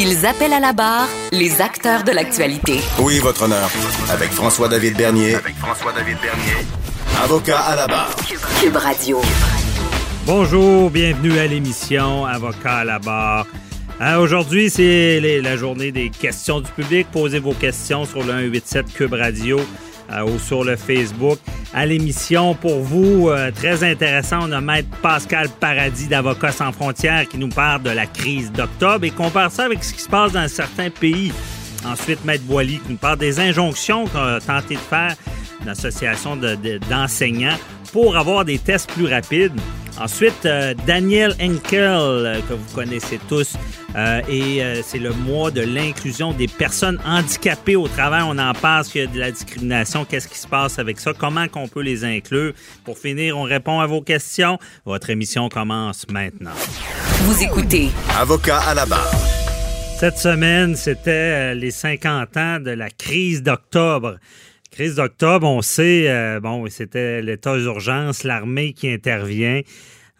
Ils appellent à la barre les acteurs de l'actualité. Oui, votre honneur. Avec François-David Bernier. Avec François-David Bernier. Avocat à la barre. Cube Radio. Bonjour, bienvenue à l'émission Avocat à la barre. Euh, Aujourd'hui, c'est la journée des questions du public. Posez vos questions sur le 187 Cube Radio ou sur le Facebook. À l'émission, pour vous, euh, très intéressant, on a Maître Pascal Paradis d'Avocats sans frontières qui nous parle de la crise d'octobre et compare ça avec ce qui se passe dans certains pays. Ensuite, Maître Boily qui nous parle des injonctions qu'on a tenté de faire l'association de- de- d'enseignants pour avoir des tests plus rapides. Ensuite, euh, Daniel Henkel, euh, que vous connaissez tous, euh, et euh, c'est le mois de l'inclusion des personnes handicapées au travail. On en parle, qu'il y a de la discrimination, qu'est-ce qui se passe avec ça, comment qu'on peut les inclure? Pour finir, on répond à vos questions. Votre émission commence maintenant. Vous écoutez Avocat à la barre. Cette semaine, c'était les 50 ans de la crise d'octobre. D'octobre, on sait, euh, bon, c'était l'état d'urgence, l'armée qui intervient.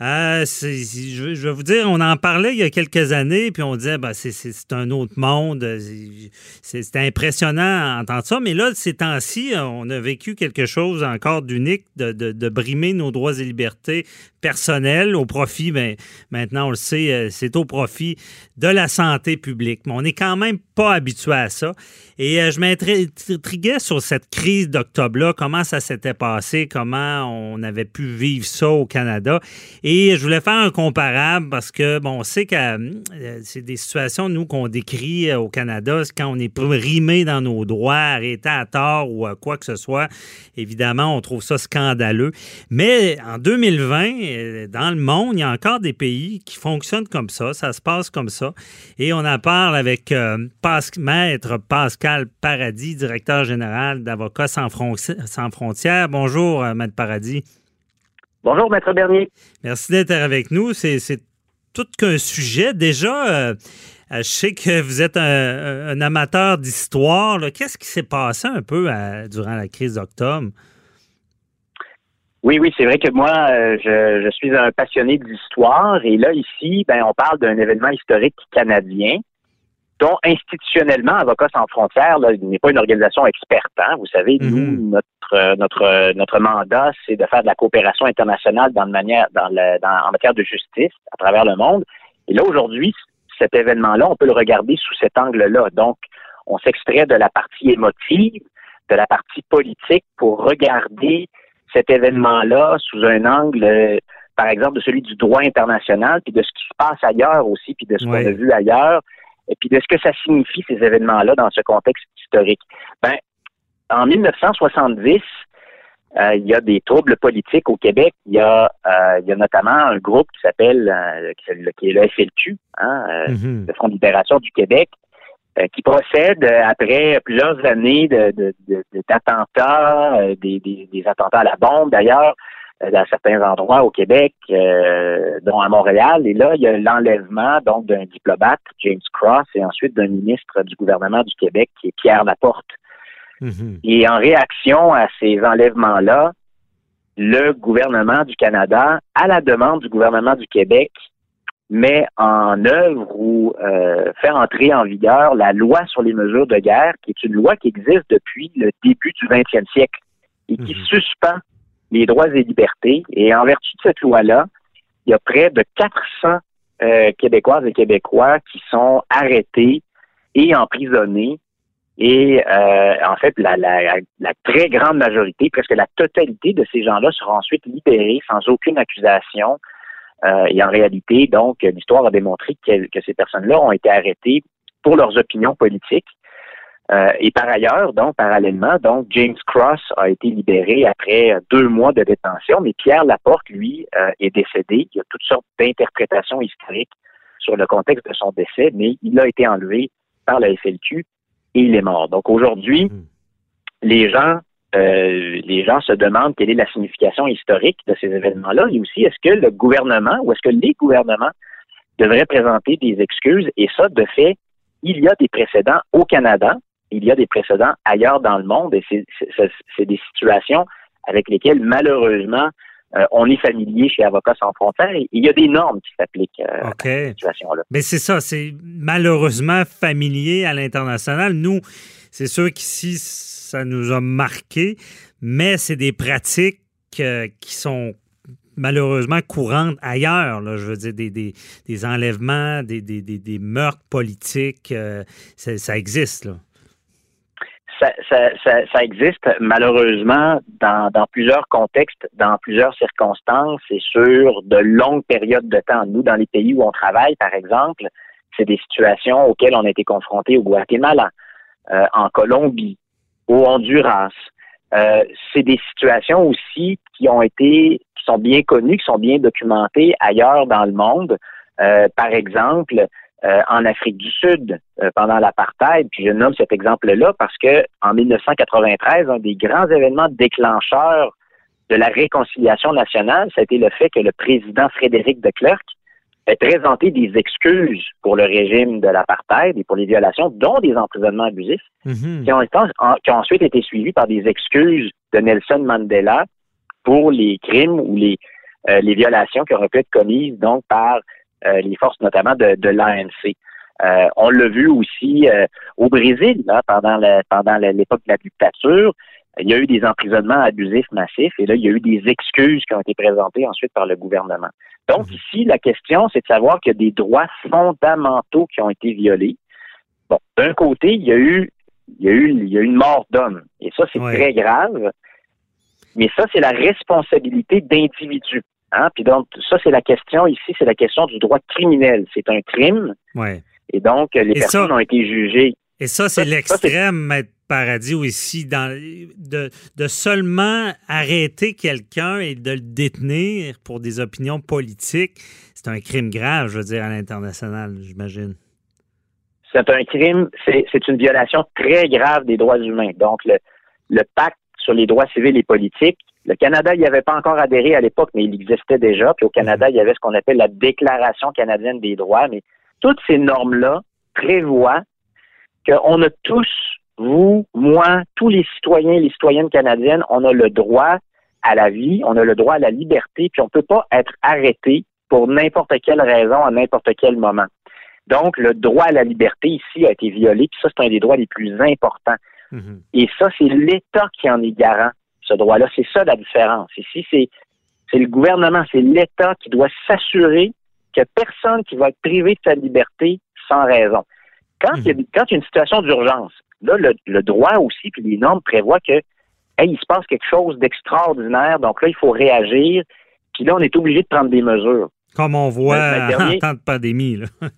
Euh, je, je vais vous dire, on en parlait il y a quelques années, puis on disait, ben, c'est- un autre monde. C'est- impressionnant entendre ça. Mais là, ces temps-ci, on a vécu quelque chose encore d'unique, de brimer nos droits et libertés personnels au profit, ben, maintenant on le sait, euh, c'est au profit de la santé publique. Mais on n'est quand même pas habitué à ça. Et euh, je m'intriguais sur cette crise d'octobre-là, comment ça s'était passé, comment on avait pu vivre ça au Canada? Et je voulais faire un comparable parce que, bon, on sait que euh, c'est des situations, nous, qu'on décrit au Canada, quand on est rimé dans nos droits, arrêté à tort ou quoi que ce soit. Évidemment, on trouve ça scandaleux. Mais en 2020, euh, dans le monde, il y a encore des pays qui fonctionnent comme ça, ça se passe comme ça. Et on en parle avec euh, Maître Pascal Paradis, directeur général d'Avocats sans, Fron- sans frontières. Bonjour, euh, Maître Paradis. Bonjour, Maître Bernier. Merci d'être avec nous. C'est tout qu'un sujet. Déjà, euh, je sais que vous êtes un, un amateur d'histoire. Qu'est-ce qui s'est passé un peu à- durant la crise d'octobre? Oui, oui, c'est vrai que moi, euh, je, je suis un passionné d'histoire et là, ici, ben, on parle d'un événement historique canadien dont institutionnellement, Avocats sans frontières là, n'est pas une organisation experte. hein. Vous savez, nous, notre euh, notre euh, notre mandat, c'est de faire de la coopération internationale dans le manière, dans le, dans, en matière de justice à travers le monde. Et là, aujourd'hui, cet événement-là, on peut le regarder sous cet angle-là. Donc, on s'extrait de la partie émotive, de la partie politique pour regarder cet événement-là sous un angle, euh, par exemple, de celui du droit international, puis de ce qui se passe ailleurs aussi, puis de ce Oui. qu'on a vu ailleurs, et puis de ce que ça signifie, ces événements-là, dans ce contexte historique. Ben, en 1970, euh, il y a des troubles politiques au Québec. Il y a, euh, il y a notamment un groupe qui s'appelle, euh, qui est le- FLQ, hein, Mhm. le Front de libération du Québec, qui procède euh, après plusieurs années de, de- de- de- d'attentats, euh, des, des- des attentats à la bombe d'ailleurs, euh, dans certains endroits au Québec, euh, dont à Montréal. Et là, il y a l'enlèvement donc d'un diplomate, James Cross, et ensuite d'un ministre du gouvernement du Québec, qui est Pierre Laporte. Mhm. Et en réaction à ces enlèvements-là, le gouvernement du Canada, à la demande du gouvernement du Québec, met en œuvre ou euh, fait entrer en vigueur la loi sur les mesures de guerre, qui est une loi qui existe depuis le début du 20e siècle et qui Mhm. suspend les droits et libertés. Et en vertu de cette loi-là, il y a près de 400 euh, Québécoises et Québécois qui sont arrêtés et emprisonnés Et euh, en fait, la, très grande majorité, presque la totalité de ces gens-là seront ensuite libérés sans aucune accusation. Euh, et en réalité, donc, l'histoire a démontré que, que ces personnes-là ont été arrêtées pour leurs opinions politiques. Euh, et par ailleurs, donc, parallèlement, donc, James Cross a été libéré après deux mois de détention, mais Pierre Laporte, lui, est décédé. Il y a toutes sortes d'interprétations historiques sur le contexte de son décès, mais il a été enlevé par la FLQ et il est mort. Donc aujourd'hui, hmm. les gens euh, les gens se demandent quelle est la signification historique de ces événements-là. Et aussi est-ce que le gouvernement ou est-ce que les gouvernements devraient présenter des excuses? Et ça, de fait, il y a des précédents au Canada, il y a des précédents ailleurs dans le monde et c'est des situations avec lesquelles malheureusement euh, on est familier chez Avocats sans frontières et il y a des normes qui s'appliquent euh, à cette situation-là. Mais c'est ça, c'est malheureusement familier à l'international. Nous, c'est sûr qu'ici, ça nous a marqué, mais c'est des pratiques euh, qui sont malheureusement courantes ailleurs. Là, je veux dire, des, des, enlèvements, des, des, meurtres politiques, ça existe. Là ça, ça, existe malheureusement dans, dans, plusieurs contextes, dans plusieurs circonstances et sur de longues périodes de temps. Nous, dans les pays où on travaille, par exemple, c'est des situations auxquelles on a été confrontés au Guatemala, euh, en Colombie, au Honduras. Euh, c'est des situations aussi qui ont été, qui sont bien connues, qui sont bien documentées ailleurs dans le monde. Euh, par exemple, euh, en Afrique du Sud euh, pendant l'apartheid. Puis je nomme cet exemple-là parce que en 1993, un des grands événements déclencheurs de la réconciliation nationale, ça a été le fait que le président Frédéric de Klerk ait présenté des excuses pour le régime de l'apartheid et pour les violations, dont des emprisonnements abusifs, mhm. qui, ont qui, ont ensuite été suivis par des excuses de Nelson Mandela pour les crimes ou les, euh, les violations qui auraient pu être commises donc par les forces notamment de, de l'ANC. Euh, on l'a vu aussi euh, au Brésil là, pendant pendant l'époque de la dictature. Il y a eu des emprisonnements abusifs massifs et là, il y a eu des excuses qui ont été présentées ensuite par le gouvernement. Donc, mhm. ici, la question, c'est de savoir qu'il y a des droits fondamentaux qui ont été violés. Bon, d'un côté, il y a eu, il y a eu, il y a eu une mort d'homme. Et ça, c'est très grave. Mais ça, c'est la responsabilité d'individus. Hein? Puis donc, ça, c'est la question ici, c'est la question du droit criminel. C'est un crime. Ouais. Et donc, les personnes ont été jugées. Et ça, c'est l'extrême, Maître Paradis, aussi, dans, de, de seulement arrêter quelqu'un et de le détenir pour des opinions politiques. C'est un crime grave, je veux dire, à l'international, j'imagine. C'est un crime, c'est une violation très grave des droits humains. Donc, le, le pacte sur les droits civils et politiques le Canada n'y avait pas encore adhéré à l'époque, mais il existait déjà. Puis au Canada, mhm. il y avait ce qu'on appelle la Déclaration canadienne des droits. Mais toutes ces normes-là prévoient qu'on a tous, vous, moi, tous les citoyens, les citoyennes canadiennes, on a le droit à la vie, on a le droit à la liberté, puis on ne peut pas être arrêté pour n'importe quelle raison à n'importe quel moment. Donc, le droit à la liberté ici a été violé, puis ça, c'est un des droits les plus importants. Mhm. Et ça, c'est l'État qui en est garant ce droit-là. C'est ça la différence. Ici, c'est, c'est le gouvernement, c'est l'État qui doit s'assurer que personne qui va être privé de sa liberté sans raison. Quand, il, y a, mhm. y a une situation d'urgence, là, le, droit aussi, puis les normes prévoient que il se passe quelque chose d'extraordinaire, donc là, il faut réagir, puis là, on est obligé de prendre des mesures. Comme on voit en temps de pandémie. Là.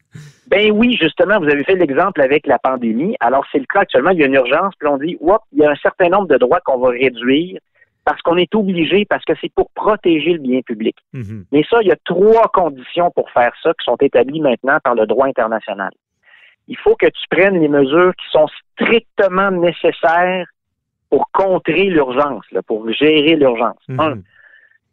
ben oui, justement, vous avez fait l'exemple avec la pandémie. Alors, c'est le cas actuellement, il y a une urgence, puis on dit, Oups, il y a un certain nombre de droits qu'on va réduire parce qu'on est obligé, parce que c'est pour protéger le bien public. Mhm. Mais ça, il y a trois conditions pour faire ça qui sont établies maintenant par le droit international. Il faut que tu prennes les mesures qui sont strictement nécessaires pour contrer l'urgence, pour gérer l'urgence. Mhm.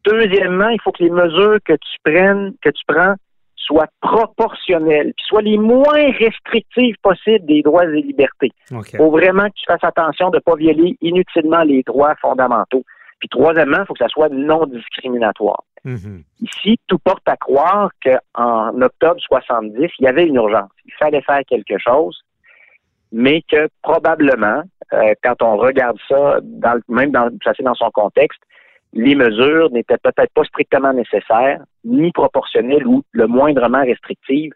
Deuxièmement, il faut que les mesures que tu prennes, que tu prends, soient proportionnelles, puis soient les moins restrictives possibles des droits et libertés. Il faut vraiment que tu fasses attention de ne pas violer inutilement les droits fondamentaux. Puis troisièmement, il faut que ça soit non discriminatoire. Mm-hmm. Ici, tout porte à croire qu'en octobre 70, il y avait une urgence. Il fallait faire quelque chose, mais que probablement, euh, quand on regarde ça, dans, même dans, placé dans son contexte, les mesures n'étaient peut-être pas strictement nécessaires, ni proportionnelles ou le moindrement restrictives.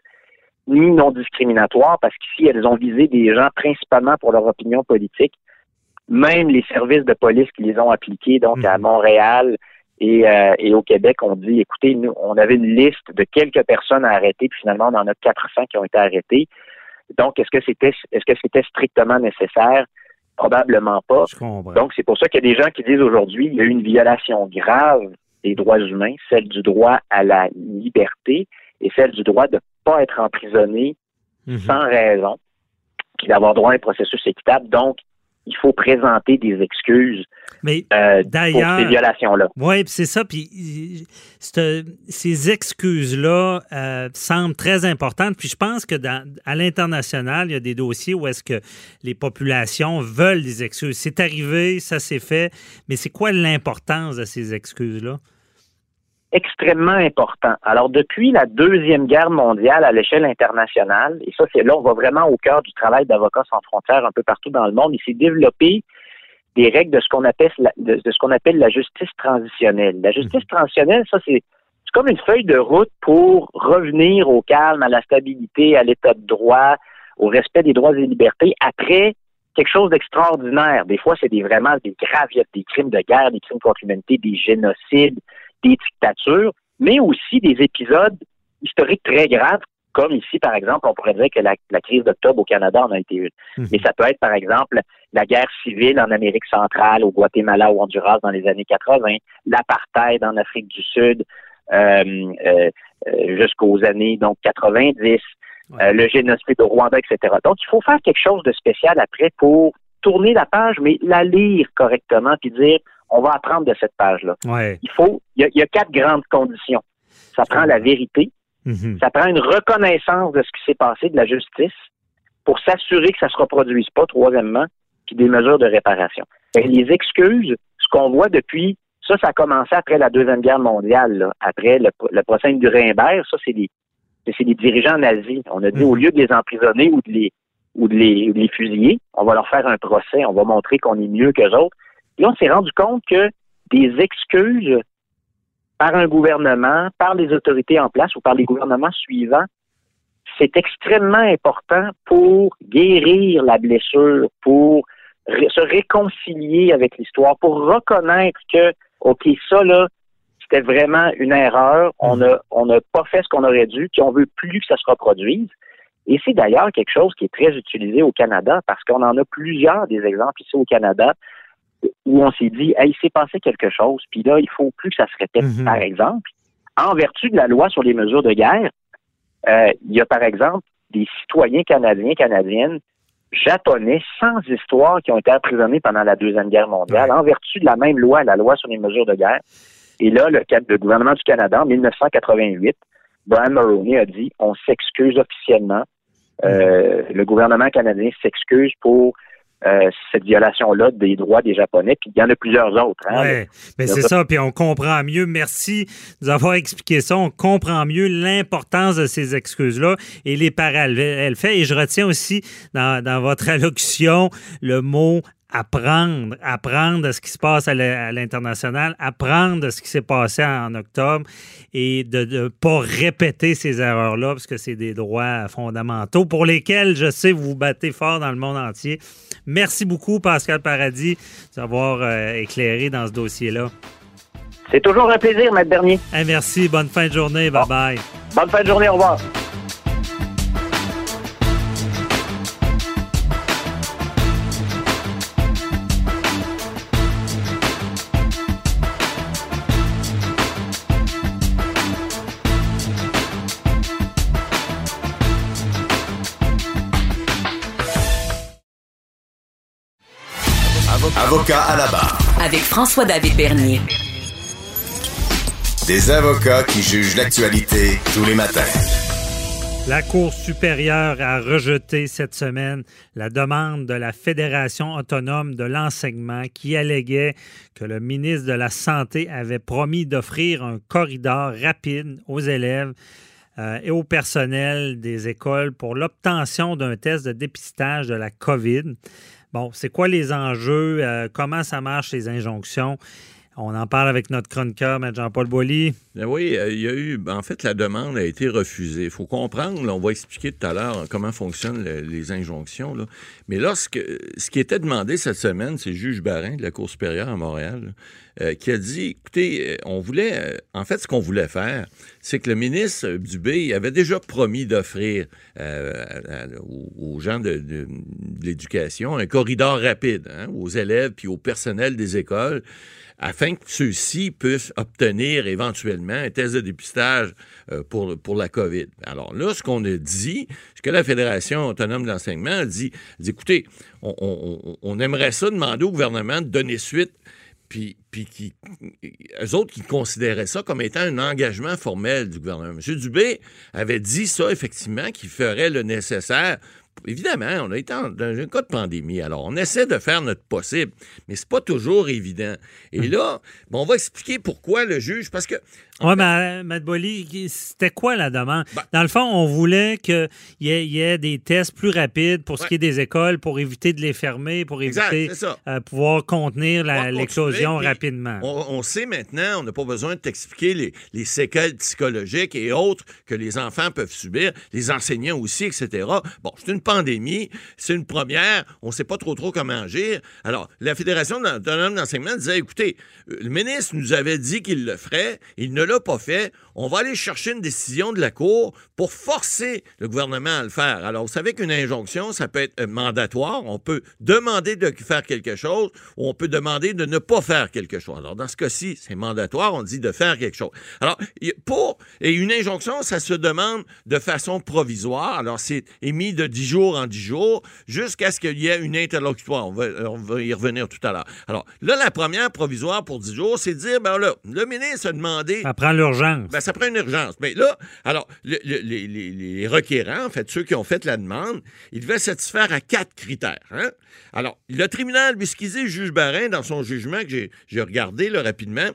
ni non discriminatoires, parce qu'ici, elles ont visé des gens principalement pour leur opinion politique. Même les services de police qui les ont appliqués, donc à Mhm. Montréal et, euh, et au Québec, ont dit, écoutez, nous, on avait une liste de quelques personnes à arrêter, puis finalement, on en a 400 qui ont été arrêtés. Donc, est-ce que c'était est-ce que c'était strictement nécessaire? Probablement pas. Donc, c'est pour ça qu'il y a des gens qui disent aujourd'hui il y a eu une violation grave des droits humains, celle du droit à la liberté et celle du droit de ne pas être emprisonné Mhm. sans raison, puis d'avoir droit à un processus équitable. Donc, il faut présenter des excuses Mais euh, pour ces violations-là. Oui, c'est ça. Puis c'est- ces excuses-là euh, semblent très importantes. Puis je pense que dans, à l'international, il y a des dossiers où est-ce que les populations veulent des excuses. C'est arrivé, ça s'est fait, mais c'est quoi l'importance de ces excuses-là? Extrêmement important. Alors, depuis la Deuxième Guerre mondiale à l'échelle internationale, et ça, c'est là, on va vraiment au cœur du travail d'Avocats sans frontières un peu partout dans le monde, il s'est développé des règles de ce qu'on appelle la, de, de ce qu'on appelle la justice transitionnelle. La justice transitionnelle, ça, c'est c'est comme une feuille de route pour revenir au calme, à la stabilité, à l'état de droit, au respect des droits et libertés après quelque chose d'extraordinaire. Des fois, c'est des vraiment des graves, il y a des crimes de guerre, des crimes contre l'humanité, des génocides, des dictatures, mais aussi des épisodes historiques très graves, comme ici, par exemple, on pourrait dire que la, la crise d'octobre au Canada en a été une. Mhm. Mais ça peut être, par exemple, la guerre civile en Amérique centrale, au Guatemala ou Honduras dans les années 80, l'apartheid en Afrique du Sud euh, euh, euh, jusqu'aux années donc 90, euh, le génocide au Rwanda, etc. Donc, il faut faire quelque chose de spécial après pour tourner la page, mais la lire correctement, puis dire, on va apprendre de cette page-là. Il faut, il y, a, il y a quatre grandes conditions. Ça prend la vérité, Mhm. ça prend une reconnaissance de ce qui s'est passé, de la justice, pour s'assurer que ça ne se reproduise pas, troisièmement, puis des mesures de réparation. Et les excuses, ce qu'on voit depuis, ça, ça a commencé après la Deuxième Guerre mondiale, là. après le, le procès de Nuremberg, ça, c'est des, c'est des dirigeants nazis. On a dit, au lieu de les emprisonner ou de les, ou de les, de les fusiller, on va leur faire un procès, on va montrer qu'on est mieux qu'eux autres. Là, on s'est rendu compte que des excuses par un gouvernement, par les autorités en place ou par les gouvernements suivants, c'est extrêmement important pour guérir la blessure, pour se réconcilier avec l'histoire, pour reconnaître que, OK, ça, là, c'était vraiment une erreur, on n'a on n'a pas fait ce qu'on aurait dû, puis on veut plus que ça se reproduise. Et c'est d'ailleurs quelque chose qui est très utilisé au Canada, parce qu'on en a plusieurs des exemples ici au Canada où on s'est dit, hey, il s'est passé quelque chose, puis là, il faut plus que ça se répète. Mhm. Par exemple, en vertu de la loi sur les mesures de guerre, euh, il y a par exemple des citoyens canadiens, canadiennes, japonais sans histoire qui ont été emprisonnés pendant la Deuxième Guerre mondiale, en vertu de la même loi, la loi sur les mesures de guerre. Et là, le, le gouvernement du Canada, en 1988, Brian Mulroney a dit, on s'excuse officiellement. Euh, le gouvernement canadien s'excuse pour euh, cette violation-là des droits des Japonais, puis il y en a plusieurs autres. hein. Oui, mais c'est ça, puis on comprend mieux. Merci de nous avoir expliqué ça. On comprend mieux l'importance de ces excuses-là et les parallèles fait. Et je retiens aussi dans, dans votre allocution le mot apprendre, apprendre de ce qui se passe à l'international, apprendre de ce qui s'est passé en octobre et de ne pas répéter ces erreurs-là parce que c'est des droits fondamentaux pour lesquels, je sais, vous vous battez fort dans le monde entier. Merci beaucoup, Pascal Paradis, d'avoir euh, éclairé dans ce dossier-là. C'est toujours un plaisir, Maître Bernier. Hey, merci, bonne fin de journée, bye-bye. Bonne fin de journée, au revoir. Avocat à la barre. Avec François-David Bernier. Des avocats qui jugent l'actualité tous les matins. La Cour supérieure a rejeté cette semaine la demande de la Fédération autonome de l'enseignement qui alléguait que le ministre de la Santé avait promis d'offrir un corridor rapide aux élèves euh, et au personnel des écoles pour l'obtention d'un test de dépistage de la COVID. Bon, c'est quoi les enjeux? euh, comment ça marche, les injonctions? On en parle avec notre chroniqueur, M. Jean-Paul Boilly. Ben oui, euh, il y a eu. En fait, la demande a été refusée. Il faut comprendre, on va expliquer tout à l'heure comment fonctionnent le- les injonctions. Mais lorsque. Ce qui était demandé cette semaine, c'est le juge Barin de la Cour supérieure à Montréal euh, qui a dit écoutez, euh, on voulait. en fait, ce qu'on voulait faire, c'est que le ministre Dubé avait déjà promis d'offrir aux, gens de l'éducation un corridor rapide hein, aux élèves puis au personnel des écoles afin que ceux-ci puissent obtenir éventuellement un test de dépistage euh, pour, pour la COVID. Alors là, ce qu'on a dit, ce que la Fédération autonome de l'enseignement a dit, dit, écoutez, on aimerait ça demander au gouvernement de donner suite puis, puis qui, eux autres qui considéraient ça comme étant un engagement formel du gouvernement. M. Dubé avait dit ça, effectivement, qu'il ferait le nécessaire. Évidemment, on a été en- dans un cas de pandémie, alors on essaie de faire notre possible, mais c'est pas toujours évident. Et là, bon, on va expliquer pourquoi le juge, parce que Oui, mais Mme Boilly, c'était quoi la demande? Ben- Dans le fond, on voulait qu'il y, y ait des tests plus rapides pour ce Ouais. qui est des écoles, pour éviter de les fermer, pour éviter ça. euh, pouvoir contenir l'éclosion rapidement. On, on sait maintenant, on n'a pas besoin de t'expliquer les, les séquelles psychologiques et autres que les enfants peuvent subir, les enseignants aussi, etc. Bon, c'est une pandémie, c'est une première, on ne sait pas trop trop comment agir. Alors, la Fédération autonome d'enseignement disait, écoutez, euh, le ministre nous avait dit qu'il le ferait, il ne l'a pas fait, on va aller chercher une décision de la Cour pour forcer le gouvernement à le faire. Alors, vous savez qu'une injonction, ça peut être euh, mandatoire, on peut demander de faire quelque chose ou on peut demander de ne pas faire quelque chose. Alors, dans ce cas-ci, c'est mandatoire, on dit de faire quelque chose. Alors, pour, et une injonction, ça se demande de façon provisoire. Alors, c'est émis de 10 jours en 10 jours jusqu'à ce qu'il y ait une interlocutoire. On va, on va y revenir tout à l'heure. Alors, là, la première provisoire pour 10 jours, c'est de dire, ben là, le ministre a demandé Ça prend l'urgence. ben, ça prend une urgence. Mais là, alors, le- le- les, requérants, en fait, ceux qui ont fait la demande, ils devaient satisfaire à quatre critères. hein. Alors, le tribunal, lui, ce dit, juge Barin, dans son jugement que j'ai- regardé rapidement,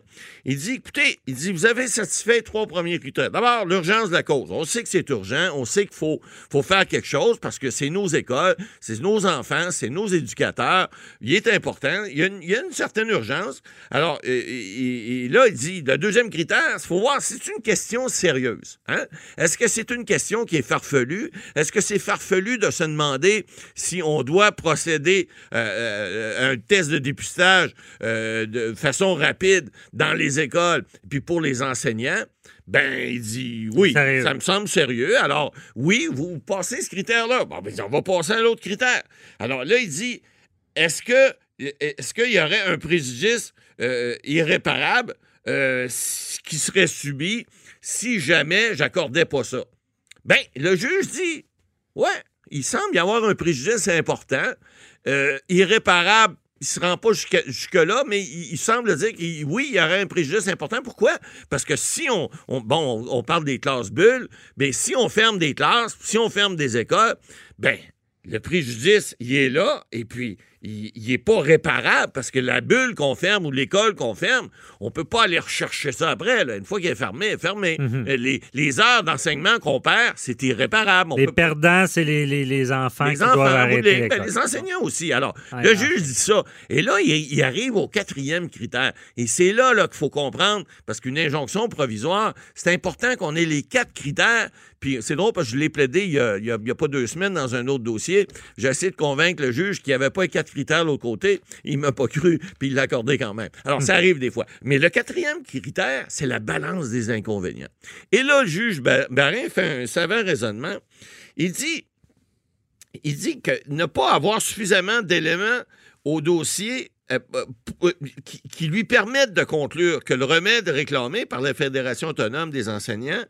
il dit, écoutez, il dit, vous avez satisfait trois premiers critères. D'abord, l'urgence de la cause. On sait que c'est urgent, on sait qu'il faut, faut faire quelque chose parce que c'est nos écoles, c'est nos enfants, c'est nos éducateurs. Il est important. Il y a une, il y a une certaine urgence. Alors, et là, il dit, le deuxième critère, il faut voir si c'est une question sérieuse. Hein? Est-ce que c'est une question qui est farfelue? Est-ce que c'est farfelu de se demander si on doit procéder euh, euh, à un test de dépistage euh, de façon rapide dans les écoles, puis pour les enseignants? Ben, il dit oui, Sérieux. ça me semble sérieux. Alors, oui, vous passez ce critère-là. Bon, ben, on va passer à l'autre critère. Alors là, il dit est-ce que est-ce qu'il y aurait un préjudice euh, irréparable euh, qui serait subi si jamais j'accordais pas ça? Ben, le juge dit Ouais, il semble y avoir un préjudice important, euh, irréparable. Il ne se rend pas jusque- jusque-là, mais il, semble dire que oui, il y aurait un préjudice important. Pourquoi? Parce que si on, on- bon, on, parle des classes bulles, mais si on ferme des classes, si on ferme des écoles, ben, le préjudice, il est là, et puis il n'est pas réparable parce que la bulle qu'on ferme ou l'école qu'on ferme, on peut pas aller rechercher ça après. là. Une fois qu'elle est fermée, elle est fermée. Euh, les, les heures d'enseignement qu'on perd, c'est irréparable. On les peut perdants, c'est les, les- les enfants les qui enfants, doivent arrêter ben, les enseignants aussi. Alors, le juge dit ça. Et là, il, il arrive au quatrième critère. Et c'est là, là qu'il faut comprendre, parce qu'une injonction provisoire, c'est important qu'on ait les quatre critères. Puis c'est drôle parce que je l'ai plaidé il y, a, a pas deux semaines dans un autre dossier. J'ai essayé de convaincre le juge qu'il n'y avait pas les quatre critères de l'autre côté. Il m'a pas cru, puis il l'a accordé quand même. Alors, ça arrive des fois. Mais le quatrième critère, c'est la balance des inconvénients. Et là, le juge Ba- Barin fait un savant raisonnement. Il dit il dit que ne pas avoir suffisamment d'éléments au dossier euh, euh, euh, qui, qui lui permettent de conclure que le remède réclamé par la Fédération autonome des enseignants,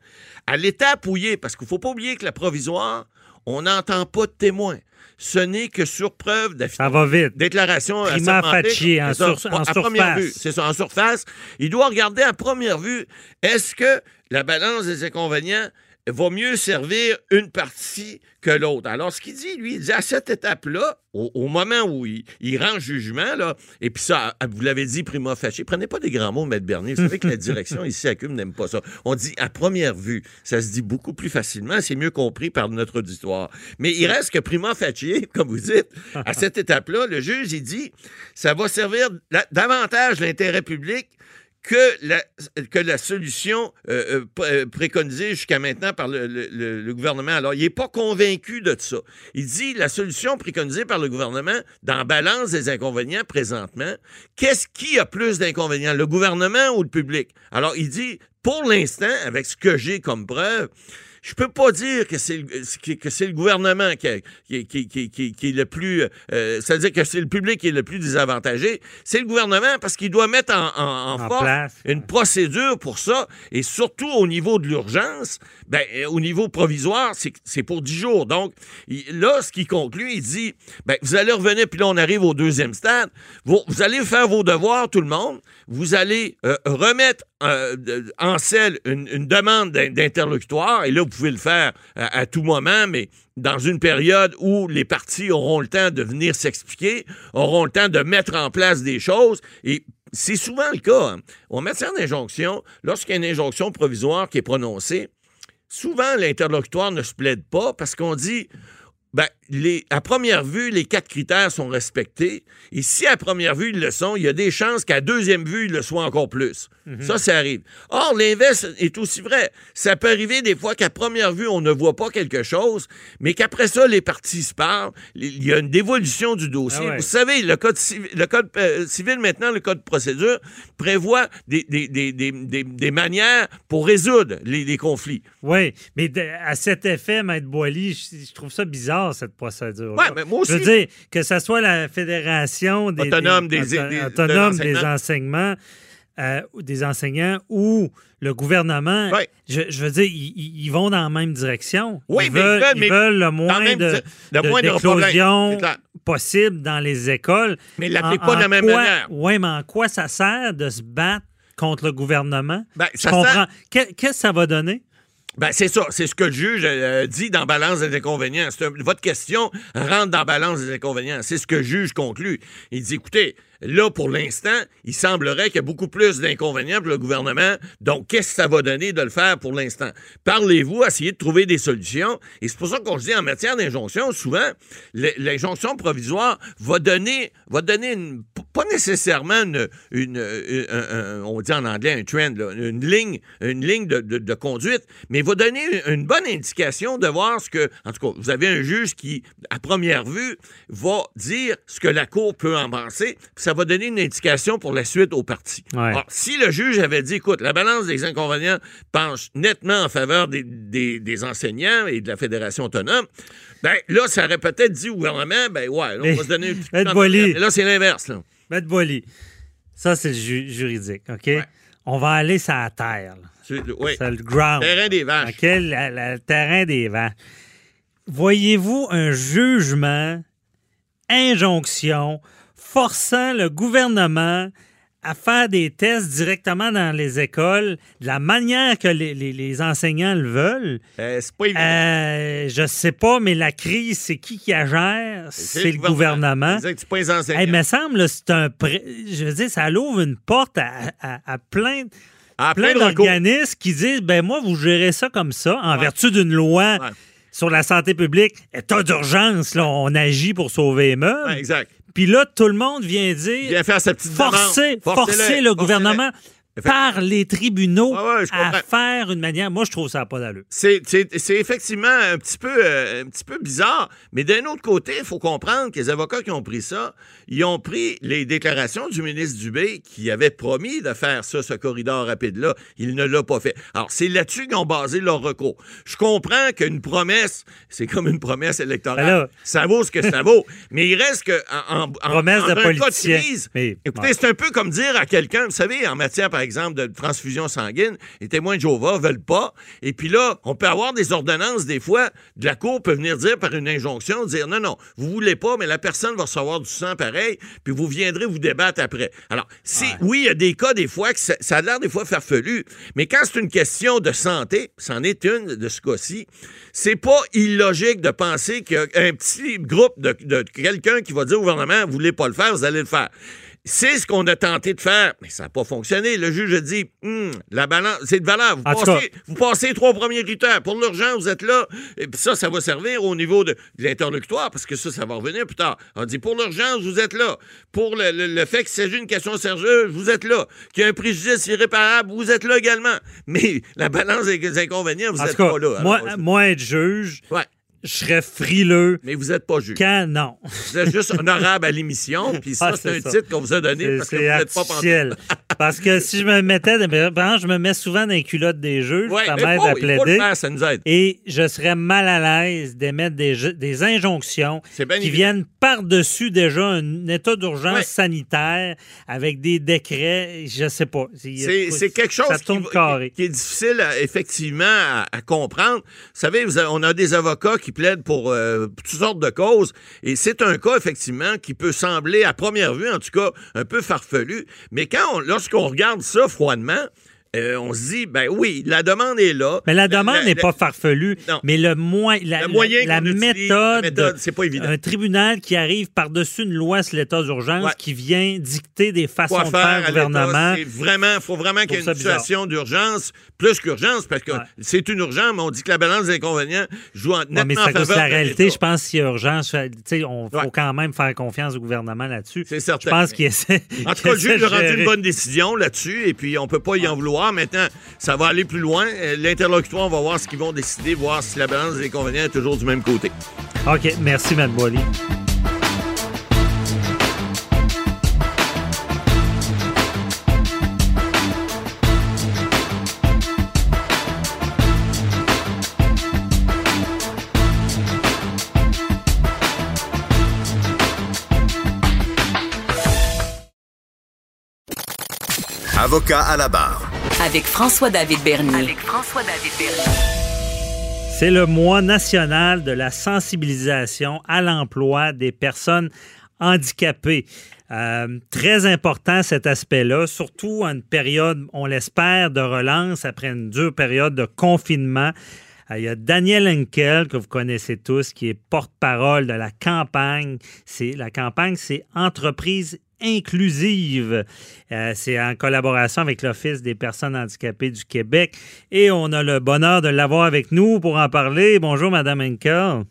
à l'étape où il est, parce qu'il ne faut pas oublier que la provisoire, on n'entend pas de témoins. Ce n'est que sur preuve Ça va vite. déclaration Prima assermentée, facie, en sur- en à première surface. vue, c'est ça, en surface. Il doit regarder à première vue, est-ce que la balance des inconvénients va mieux servir une partie que l'autre. Alors, ce qu'il dit, lui, il dit à cette étape-là, au, au moment où il, il rend jugement, là, et puis ça, vous l'avez dit, prima facie, prenez pas des grands mots, Maître Bernier. Vous savez que la direction ici à CUM n'aime pas ça. On dit à première vue, ça se dit beaucoup plus facilement, c'est mieux compris par notre auditoire. Mais il reste que prima facie, comme vous dites, à cette étape-là, le juge, il dit, ça va servir davantage l'intérêt public que la, que la solution euh, euh, euh, préconisée jusqu'à maintenant par le gouvernement. Alors, il n'est pas convaincu de ça. Il dit la solution préconisée par le gouvernement dans balance des inconvénients présentement, qu'est-ce qui a plus d'inconvénients, le gouvernement ou le public? Alors, il dit, pour l'instant, avec ce que j'ai comme preuve, je peux pas dire que c'est le, que c'est le gouvernement qui, a- qui, qui- qui- qui- qui est le plus... euh, C'est-à-dire que c'est le public qui est le plus désavantagé. C'est le gouvernement parce qu'il doit mettre en, en- en En force place. une procédure pour ça. Et surtout au niveau de l'urgence, ben, euh, au niveau provisoire, c'est pour 10 jours. Donc, là, ce qu'il conclut, il dit, ben, vous allez revenir, puis là, on arrive au deuxième stade. Vous, vous allez faire vos devoirs, tout le monde. Vous allez euh, remettre euh, en selle une, demande d'in- d'interlocutoire. Et là, vous pouvez le faire à, à tout moment, mais dans une période où les partis auront le temps de venir s'expliquer, auront le temps de mettre en place des choses. Et c'est souvent le cas. hein. En matière d'injonction, lorsqu'il y a une injonction provisoire qui est prononcée, souvent l'interlocutoire ne se plaide pas parce qu'on dit ben, les, à première vue, les quatre critères sont respectés. Et si à première vue, ils le sont, il y a des chances qu'à deuxième vue, ils le soient encore plus. Ça, ça arrive. Or, l'inverse est aussi vrai. Ça peut arriver des fois qu'à première vue, on ne voit pas quelque chose, mais qu'après ça, les parties se parlent. Il y a une dévolution du dossier. Ah ouais. Vous savez, le code, civil, le code euh, civil, maintenant, le code de procédure, prévoit des, des, des, des, des- des manières pour résoudre les, les conflits. Oui, mais à cet effet, Maître Boily, je, je trouve ça bizarre, cette Ouais, mais moi Je veux aussi. dire, que ce soit la Fédération des, Autonome des- auto- des- de autonome des enseignements, euh, des enseignants ou le gouvernement, je, je veux dire, ils, vont dans la même direction. Oui, ils mais veulent, veulent, ils mais veulent le moins de, le de- moins d'éclosion possible dans les écoles. Mais ils l'appliquent pas de la même quoi- manière. Oui, mais en quoi ça sert de se battre contre le gouvernement? Ben, je ça comprends. sert- Que- Qu'est-ce que ça va donner? Ben, c'est ça. C'est ce que le juge euh, dit dans Balance des inconvénients. Votre question rentre dans Balance des inconvénients. C'est ce que le juge conclut. Il dit, écoutez, là, pour l'instant, il semblerait qu'il y a beaucoup plus d'inconvénients pour le gouvernement. Donc, qu'est-ce que ça va donner de le faire pour l'instant? Parlez-vous, essayez de trouver des solutions. Et c'est pour ça qu'on se dit, en matière d'injonction, souvent, l'injonction provisoire va donner, va donner pas nécessairement une, euh, on dit en anglais un trend, une ligne, une ligne de, conduite, mais va donner une, bonne indication de voir ce que, en tout cas, vous avez un juge qui, à première vue, va dire ce que la Cour peut en ça va donner une indication pour la suite au parti. Ouais. Alors, si le juge avait dit, écoute, la balance des inconvénients penche nettement en faveur des, des- des enseignants et de la Fédération autonome, ben là, ça aurait peut-être dit au gouvernement, ben ouais, là, on va se donner une petite. Mais là, c'est l'inverse. Maître Boily, ça, c'est le ju- juridique, OK? On va aller sur la terre. C'est- Oui. Le ground. Terrain des vaches. OK? Le terrain des vaches. Voyez-vous un jugement, injonction, forçant le gouvernement à faire des tests directement dans les écoles de la manière que les, les- les enseignants le veulent? Euh, c'est pas évident. Euh, je sais pas, mais la crise, c'est qui qui la gère? C'est le gouvernement. C'est c'est pas les enseignants. Il me semble, c'est un. pré- Je veux dire, ça ouvre une porte à, à- à plein, Ah, plein d'organismes qui disent ben moi, vous gérez ça comme ça, en vertu d'une loi Ouais. sur la santé publique. État d'urgence, là, on agit pour sauver les meubles. Ouais, exact. Puis là, tout le monde vient dire Viens faire sa petite forcer, demande. Forcez-le, forcer le forcez-le. gouvernement par les tribunaux ouais, je à faire une manière. Moi, je trouve ça pas d'allure. C'est, effectivement un petit peu, euh, un petit peu bizarre, mais d'un autre côté, il faut comprendre que les avocats qui ont pris ça, ils ont pris les déclarations du ministre Dubé qui avait promis de faire ça, ce corridor rapide-là. Il ne l'a pas fait. Alors, c'est là-dessus qu'ils ont basé leur recours. Je comprends qu'une promesse, c'est comme une promesse électorale. Ben ça vaut ce que ça vaut. Mais il reste que en, en- Promesse en de un cas politicien. crise, Mais- écoutez, c'est un peu comme dire à quelqu'un, vous savez, en matière, par exemple, de transfusion sanguine, les témoins de Jéhovah veulent pas. Et puis là, on peut avoir des ordonnances, des fois, de la Cour peut venir dire par une injonction, dire non, non, vous voulez pas, mais la personne va recevoir du sang pareil, puis vous viendrez vous débattre après. Alors, si, oui, il y a des cas, des fois, que ça, ça a l'air des fois farfelu, mais quand c'est une question de santé, c'en est une de ce cas-ci, c'est pas illogique de penser qu'il y a un petit groupe de, de quelqu'un qui va dire au gouvernement, vous voulez pas le faire, vous allez le faire. C'est ce qu'on a tenté de faire, mais ça n'a pas fonctionné. Le juge a dit, Hum, la balance, c'est de valeur. Vous passez, vous passez les trois premiers critères. Pour l'urgence, vous êtes là. Et puis ça, ça va servir au niveau de, de l'interlocutoire, parce que ça, ça va revenir plus tard. On dit, pour l'urgence, vous êtes là. Pour le, le- le fait qu'il s'agit d'une question sérieuse, vous êtes là. Qu'il y a un préjudice irréparable, vous êtes là également. Mais la balance des inconvénients, vous n'êtes cas, pas là. moi, moi, être juge, ouais. Je serais frileux Mais vous n'êtes pas juge. quand? Non. Vous êtes juste honorable à l'émission, puis ça, Ah, c'est un ça. titre qu'on vous a donné parce que vous n'êtes pas. Parce que si je me mettais, par exemple, je me mets souvent dans les culottes des juges, Ouais, ça m'aide à plaider. faire, ça nous aide. Et je serais mal à l'aise d'émettre des, injonctions qui évident. viennent par-dessus déjà un état d'urgence Ouais. sanitaire avec des décrets. Je sais pas. C'est quelque chose Ça qui, tourne va- carré. qui est difficile, à- effectivement, à, à comprendre. Vous savez, vous avez- on a des avocats qui plaident pour, euh, pour toutes sortes de causes, et c'est un cas, effectivement, qui peut sembler, à première vue, en tout cas, un peu farfelu. Mais quand on- lorsqu'on regarde ça froidement, euh, on se dit, ben oui, la demande est là. Mais la demande n'est pas farfelue, Non. mais le, moyen, la, Le moyen la, la qu'on utilise, méthode, c'est pas évident. un tribunal qui arrive par-dessus une loi sur l'état d'urgence, Ouais. qui vient dicter des façons quoi de faire au gouvernement. vraiment, faut vraiment qu'il y ait une ça situation d'urgence, plus qu'urgence, parce que Ouais. c'est une urgence, mais on dit que la balance des inconvénients joue en, Ouais, nettement mais en à cause de faveur la réalité, je pense qu'il y a urgence. On faut Ouais. quand même faire confiance au gouvernement là-dessus. C'est certain. Je pense qu'il essaie. En tout cas, le juge a rendu une bonne décision là-dessus, et puis on peut pas y en vouloir. Maintenant, ça va aller plus loin. Euh, L'interlocutoire, on va voir ce qu'ils vont décider, voir si la balance des inconvénients est toujours du même côté. OK, merci, Mme Boily. Avocat à la barre. Avec François-David Bernier. Avec François-David Bernier. C'est le mois national de la sensibilisation à l'emploi des personnes handicapées. Euh, très important cet aspect-là, surtout en une période, on l'espère, de relance après une dure période de confinement. Euh, Il y a Daniel Henkel, que vous connaissez tous, qui est porte-parole de la campagne. C'est La campagne, c'est Entreprise inclusive. Euh, c'est en collaboration avec l'Office des personnes handicapées du Québec. Et on a le bonheur de l'avoir avec nous pour en parler. Bonjour, Madame Henkel.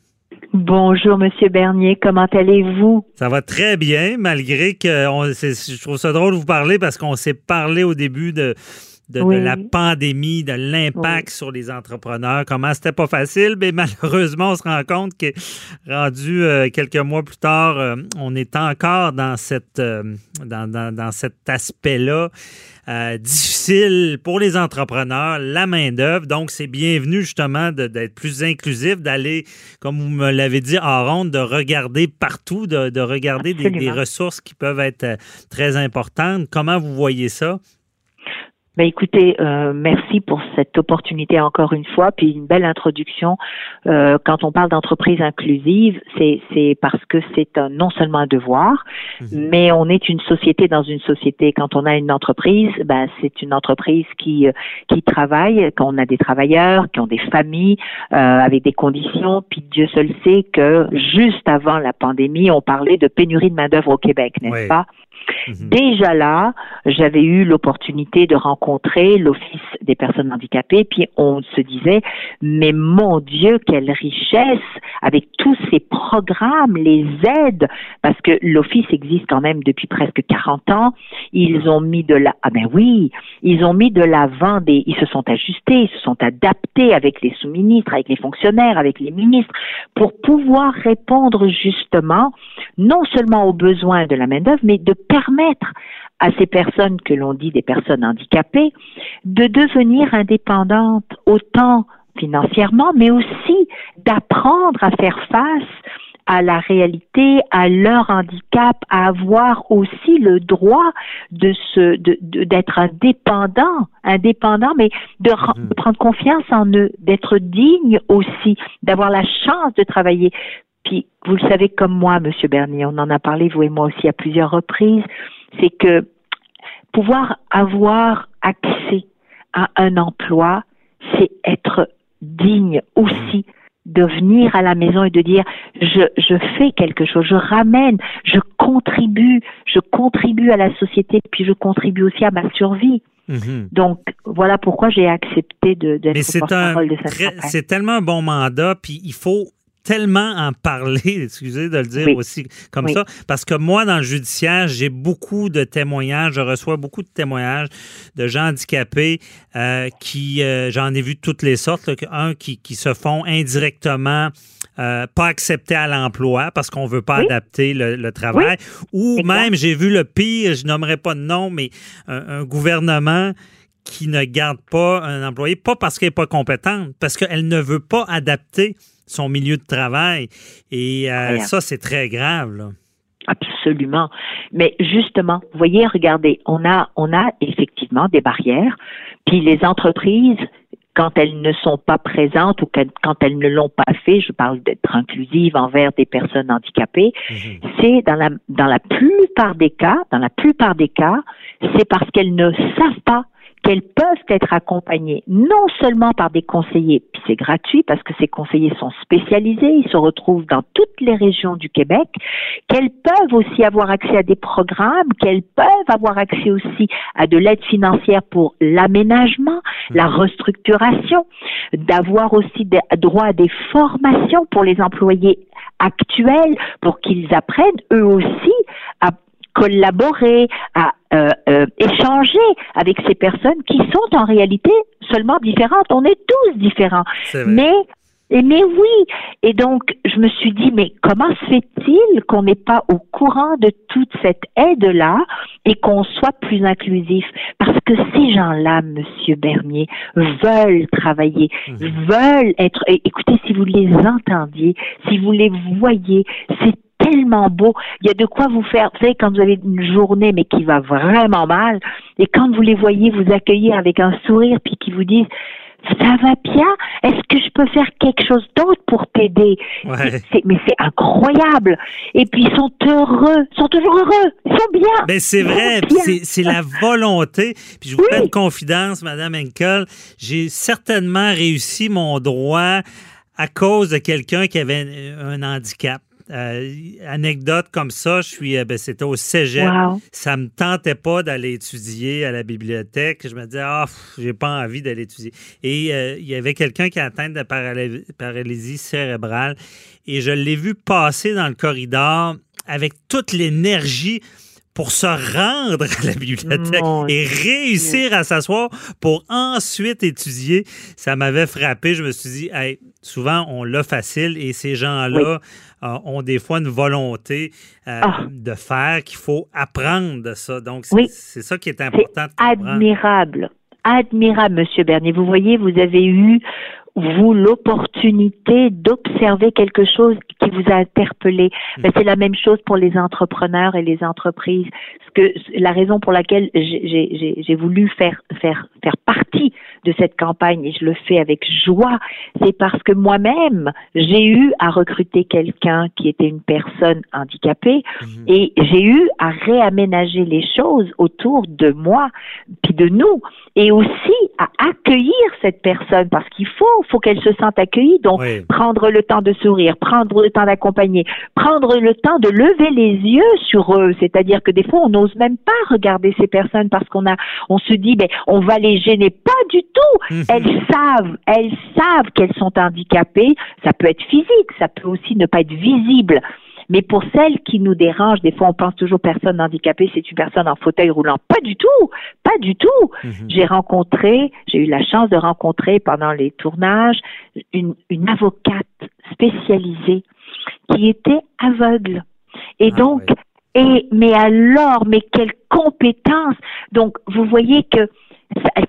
Bonjour, Monsieur Bernier. Comment allez-vous? Ça va très bien, malgré que on, je trouve ça drôle de vous parler parce qu'on s'est parlé au début de, de, la pandémie, de l'impact sur les entrepreneurs, comment c'était pas facile, mais malheureusement, on se rend compte que rendu euh, quelques mois plus tard, euh, on est encore dans cette euh, dans, dans, dans cet aspect-là. difficile pour les entrepreneurs, la main-d'œuvre. Donc, c'est bienvenu justement d'être plus inclusif, d'aller, comme vous me l'avez dit en ronde, de regarder partout, de, de regarder des, ressources qui peuvent être très importantes. Comment vous voyez ça? Ben écoutez, euh, merci pour cette opportunité encore une fois, puis une belle introduction. Euh, quand on parle d'entreprise inclusive, c'est parce que c'est non seulement un devoir, Mhm. mais on est une société dans une société. Quand on a une entreprise, ben c'est une entreprise qui euh, qui travaille, quand on a des travailleurs, qui ont des familles euh, avec des conditions. Puis Dieu seul sait que juste avant la pandémie, on parlait de pénurie de main d'œuvre au Québec, n'est-ce Oui. pas? Mhm. Déjà là, j'avais eu l'opportunité de rencontrer l'Office des personnes handicapées, puis on se disait, mais mon Dieu, quelle richesse avec tous ces programmes, les aides, parce que l'Office existe quand même depuis presque 40 ans. Ils ont mis de la, ah ben oui, ils ont mis de l'avant des, ils se sont ajustés, ils se sont adaptés avec les sous-ministres, avec les fonctionnaires, avec les ministres, pour pouvoir répondre justement non seulement aux besoins de la main-d'œuvre, mais de permettre à ces personnes que l'on dit des personnes handicapées de devenir indépendantes autant financièrement, mais aussi d'apprendre à faire face à la réalité, à leur handicap, à avoir aussi le droit de se, de, d'être indépendant, indépendant, mais de, Mhm. de prendre confiance en eux, d'être digne aussi, d'avoir la chance de travailler. Puis, vous le savez comme moi, Monsieur Bernier, on en a parlé, vous et moi aussi, à plusieurs reprises, c'est que pouvoir avoir accès à un emploi, c'est être digne aussi de venir à la maison et de dire je, je fais quelque chose, je ramène, je contribue, je contribue à la société, puis je contribue aussi à ma survie. Mhm. Donc voilà pourquoi j'ai accepté de Mais d'être porte-parole de cette campagne. c'est tellement un bon mandat, puis il faut tellement en parler, excusez de le dire Oui. aussi comme Oui. ça, parce que moi, dans le judiciaire, j'ai beaucoup de témoignages, je reçois beaucoup de témoignages de gens handicapés euh, qui, euh, j'en ai vu de toutes les sortes, là, un qui, qui se font indirectement euh, pas accepter à l'emploi parce qu'on veut pas Oui. adapter le, le travail, ou même, j'ai vu le pire, je nommerai pas de nom, mais un, un gouvernement qui ne garde pas un employé, pas parce qu'elle n'est pas compétente, parce qu'elle ne veut pas adapter son milieu de travail. Et euh, ça, c'est très grave. Là. Absolument. Mais justement, vous voyez, regardez, on a, on a effectivement des barrières. Puis les entreprises, quand elles ne sont pas présentes ou quand, quand elles ne l'ont pas fait, je parle d'être inclusive envers des personnes handicapées, Mhm. c'est dans la, dans la plupart des cas, dans la plupart des cas, c'est parce qu'elles ne savent pas qu'elles peuvent être accompagnées non seulement par des conseillers, puis c'est gratuit parce que ces conseillers sont spécialisés, ils se retrouvent dans toutes les régions du Québec, qu'elles peuvent aussi avoir accès à des programmes, qu'elles peuvent avoir accès aussi à de l'aide financière pour l'aménagement, la restructuration, d'avoir aussi des, droit à des formations pour les employés actuels pour qu'ils apprennent eux aussi à collaborer, à euh, euh, échanger avec ces personnes qui sont en réalité seulement différentes. On est tous différents. Mais et mais oui, et donc je me suis dit mais comment se fait-il qu'on n'est pas au courant de toute cette aide-là et qu'on soit plus inclusif? Parce que ces gens-là, Monsieur Bernier, veulent travailler, veulent être. Écoutez, si vous les entendiez, si vous les voyez, c'est tellement beau. Il y a de quoi vous faire. Vous savez, quand vous avez une journée mais qui va vraiment mal, et quand vous les voyez vous accueillir avec un sourire puis qui vous disent ça va bien? Est-ce que je peux faire quelque chose d'autre pour t'aider? Ouais. Mais c'est incroyable. Et puis ils sont heureux, ils sont toujours heureux, ils sont bien. Ben, c'est vrai, c'est la volonté. Puis je vous Oui. fais une confidence, Madame Henkel, j'ai certainement réussi mon droit à cause de quelqu'un qui avait un handicap. Euh, anecdote comme ça, je suis, euh, ben, c'était au cégep. Wow. Ça me tentait pas d'aller étudier à la bibliothèque. Je me disais, ah, j'ai pas envie d'aller étudier. Et euh, il y avait quelqu'un qui est atteint de paralysie cérébrale et je l'ai vu passer dans le corridor avec toute l'énergie pour se rendre à la bibliothèque Mon et réussir à s'asseoir pour ensuite étudier. Ça m'avait frappé. Je me suis dit, hey, souvent, on l'a facile et ces gens-là euh, ont des fois une volonté euh, Ah. de faire qu'il faut apprendre de ça. Donc, c'est Oui. ça qui est important de admirable. Admirable, Monsieur Bernier. Vous voyez, vous avez eu, vous, l'opportunité d'observer quelque chose qui vous a interpellé. Mm. Ben, c'est la même chose pour les entrepreneurs et les entreprises. Que la raison pour laquelle j'ai- voulu faire, faire, faire partie de cette campagne, et je le fais avec joie, c'est parce que moi-même, j'ai eu à recruter quelqu'un qui était une personne handicapée Mhm. et j'ai eu à réaménager les choses autour de moi, puis de nous, et aussi à accueillir cette personne parce qu'il faut, faut qu'elle se sente accueillie. Donc, Oui. prendre le temps de sourire, prendre le temps d'accompagner, prendre le temps de lever les yeux sur eux. C'est-à-dire que des fois, on n'ose même pas regarder ces personnes parce qu'on a, on se dit, ben, on va les gêner. Pas du tout. Mhm. Elles savent, elles savent qu'elles sont handicapées. Ça peut être physique, ça peut aussi ne pas être visible. Mais pour celles qui nous dérangent, des fois on pense toujours personne handicapée, c'est une personne en fauteuil roulant. Pas du tout, pas du tout. Mhm. J'ai rencontré, j'ai eu la chance de rencontrer pendant les tournages une, une avocate spécialisée qui était aveugle. Et Ah donc, ouais. Et mais alors, mais quelle compétence Donc, vous voyez que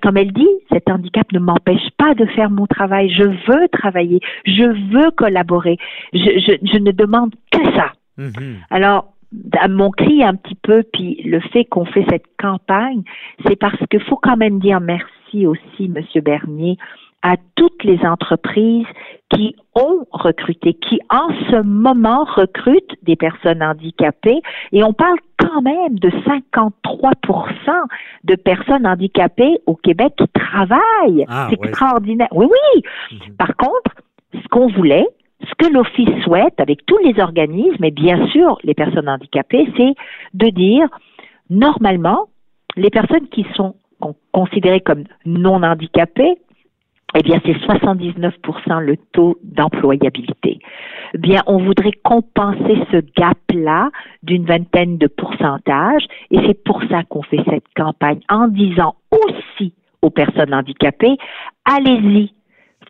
comme elle dit, cet handicap ne m'empêche pas de faire mon travail. Je veux travailler, je veux collaborer. Je, je, je ne demande que ça. Mhm. Alors, à mon cri un petit peu, puis le fait qu'on fait cette campagne, c'est parce qu'il faut quand même dire merci aussi, Monsieur Bernier, à toutes les entreprises qui ont recruté, qui en ce moment recrutent des personnes handicapées, et on parle quand même de 53% de personnes handicapées au Québec qui travaillent. Ah, c'est ouais. extraordinaire. Oui, oui. Mhm. Par contre, ce qu'on voulait, ce que l'Office souhaite avec tous les organismes et bien sûr les personnes handicapées, c'est de dire, normalement, les personnes qui sont considérées comme non handicapées, eh bien, c'est 79% le taux d'employabilité. Eh bien, on voudrait compenser ce gap-là d'une vingtaine de pourcentages et c'est pour ça qu'on fait cette campagne en disant aussi aux personnes handicapées, allez-y,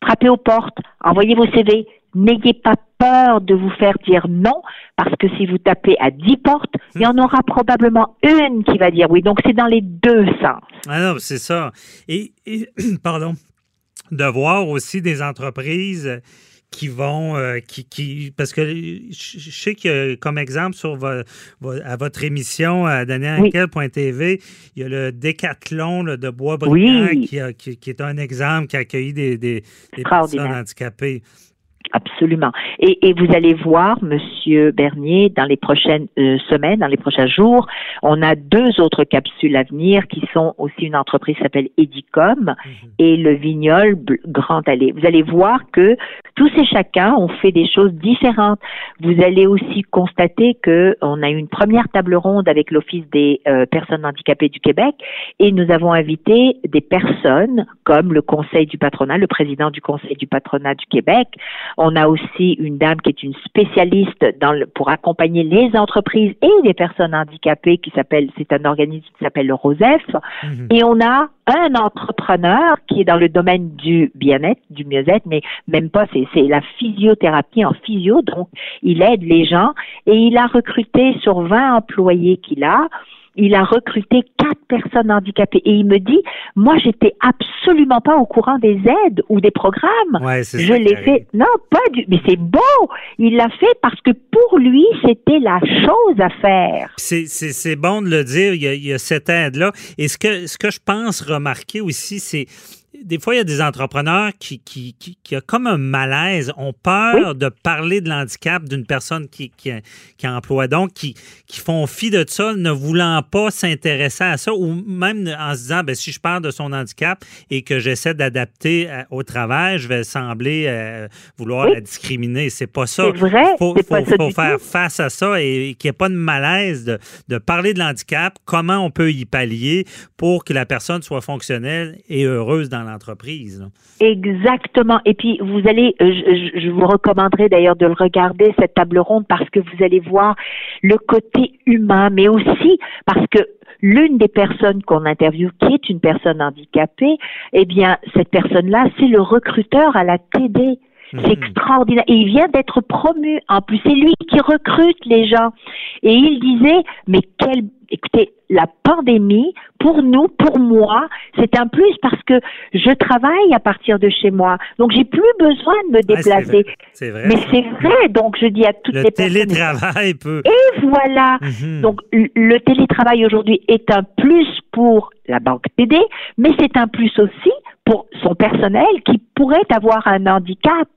frappez aux portes, envoyez vos CV, n'ayez pas peur de vous faire dire non, parce que si vous tapez à 10 portes, il y en aura probablement une qui va dire oui. Donc, c'est dans les deux sens. Ah non, c'est ça. Et, et pardon, de voir aussi des entreprises qui vont, euh, qui, qui, parce que je sais que comme exemple sur à votre émission à danielquel.tv, il y a le décathlon de Bois-Brillant qui, qui, est un exemple qui a accueilli des, des, des personnes handicapées. Absolument. Et, et, vous allez voir, Monsieur Bernier, dans les prochaines euh, semaines, dans les prochains jours, on a deux autres capsules à venir qui sont aussi une entreprise qui s'appelle Edicom mhm. et le Vignol Grand Allée. Vous allez voir que tous et chacun ont fait des choses différentes. Vous allez aussi constater que on a eu une première table ronde avec l'Office des euh, personnes handicapées du Québec et nous avons invité des personnes comme le Conseil du patronat, le président du Conseil du patronat du Québec, on a aussi une dame qui est une spécialiste dans le, pour accompagner les entreprises et les personnes handicapées qui s'appelle, c'est un organisme qui s'appelle le ROSEF. Mhm. Et on a un entrepreneur qui est dans le domaine du bien-être, du mieux-être, mais même pas, c'est la physiothérapie en physio. Donc, il aide les gens et il a recruté sur 20 employés qu'il a il a recruté quatre personnes handicapées et il me dit, moi, j'étais absolument pas au courant des aides ou des programmes. je l'ai fait. Non, pas du. Mais c'est beau. Il l'a fait parce que pour lui, c'était la chose à faire. C'est bon de le dire. Il y a, il y a cette aide-là. Et ce que, ce que je pense remarquer aussi, c'est des fois, il y a des entrepreneurs qui, qui, qui, qui ont comme un malaise, ont peur de parler de l'handicap d'une personne qui, qui, qui, emploie, donc qui, qui font fi de ça, ne voulant pas s'intéresser à ça, ou même en se disant, ben, si je parle de son handicap et que j'essaie d'adapter euh, au travail, je vais sembler euh, vouloir la discriminer. C'est pas ça. Il faut, faut, faire face à ça et, qu'il n'y ait pas de malaise de, de parler de l'handicap, comment on peut y pallier pour que la personne soit fonctionnelle et heureuse dans l'entreprise. Exactement. Et puis, vous allez, euh, je, je vous recommanderais d'ailleurs de le regarder, cette table ronde, parce que vous allez voir le côté humain, mais aussi parce que l'une des personnes qu'on interviewe, qui est une personne handicapée, eh bien, cette personne-là, c'est le recruteur à la TD. C'est mhm. extraordinaire. Et il vient d'être promu. En plus, c'est lui qui recrute les gens. Et il disait, mais quel, écoutez, la pandémie, pour nous, pour moi, c'est un plus parce que je travaille à partir de chez moi. Donc, j'ai plus besoin de me déplacer. c'est vrai, Mais c'est vrai. Donc, je dis à toutes les personnes. Le télétravail peut. Et voilà. Mhm. Donc, le télétravail aujourd'hui est un plus pour la banque TD, mais c'est un plus aussi pour son personnel qui pourrait avoir un handicap.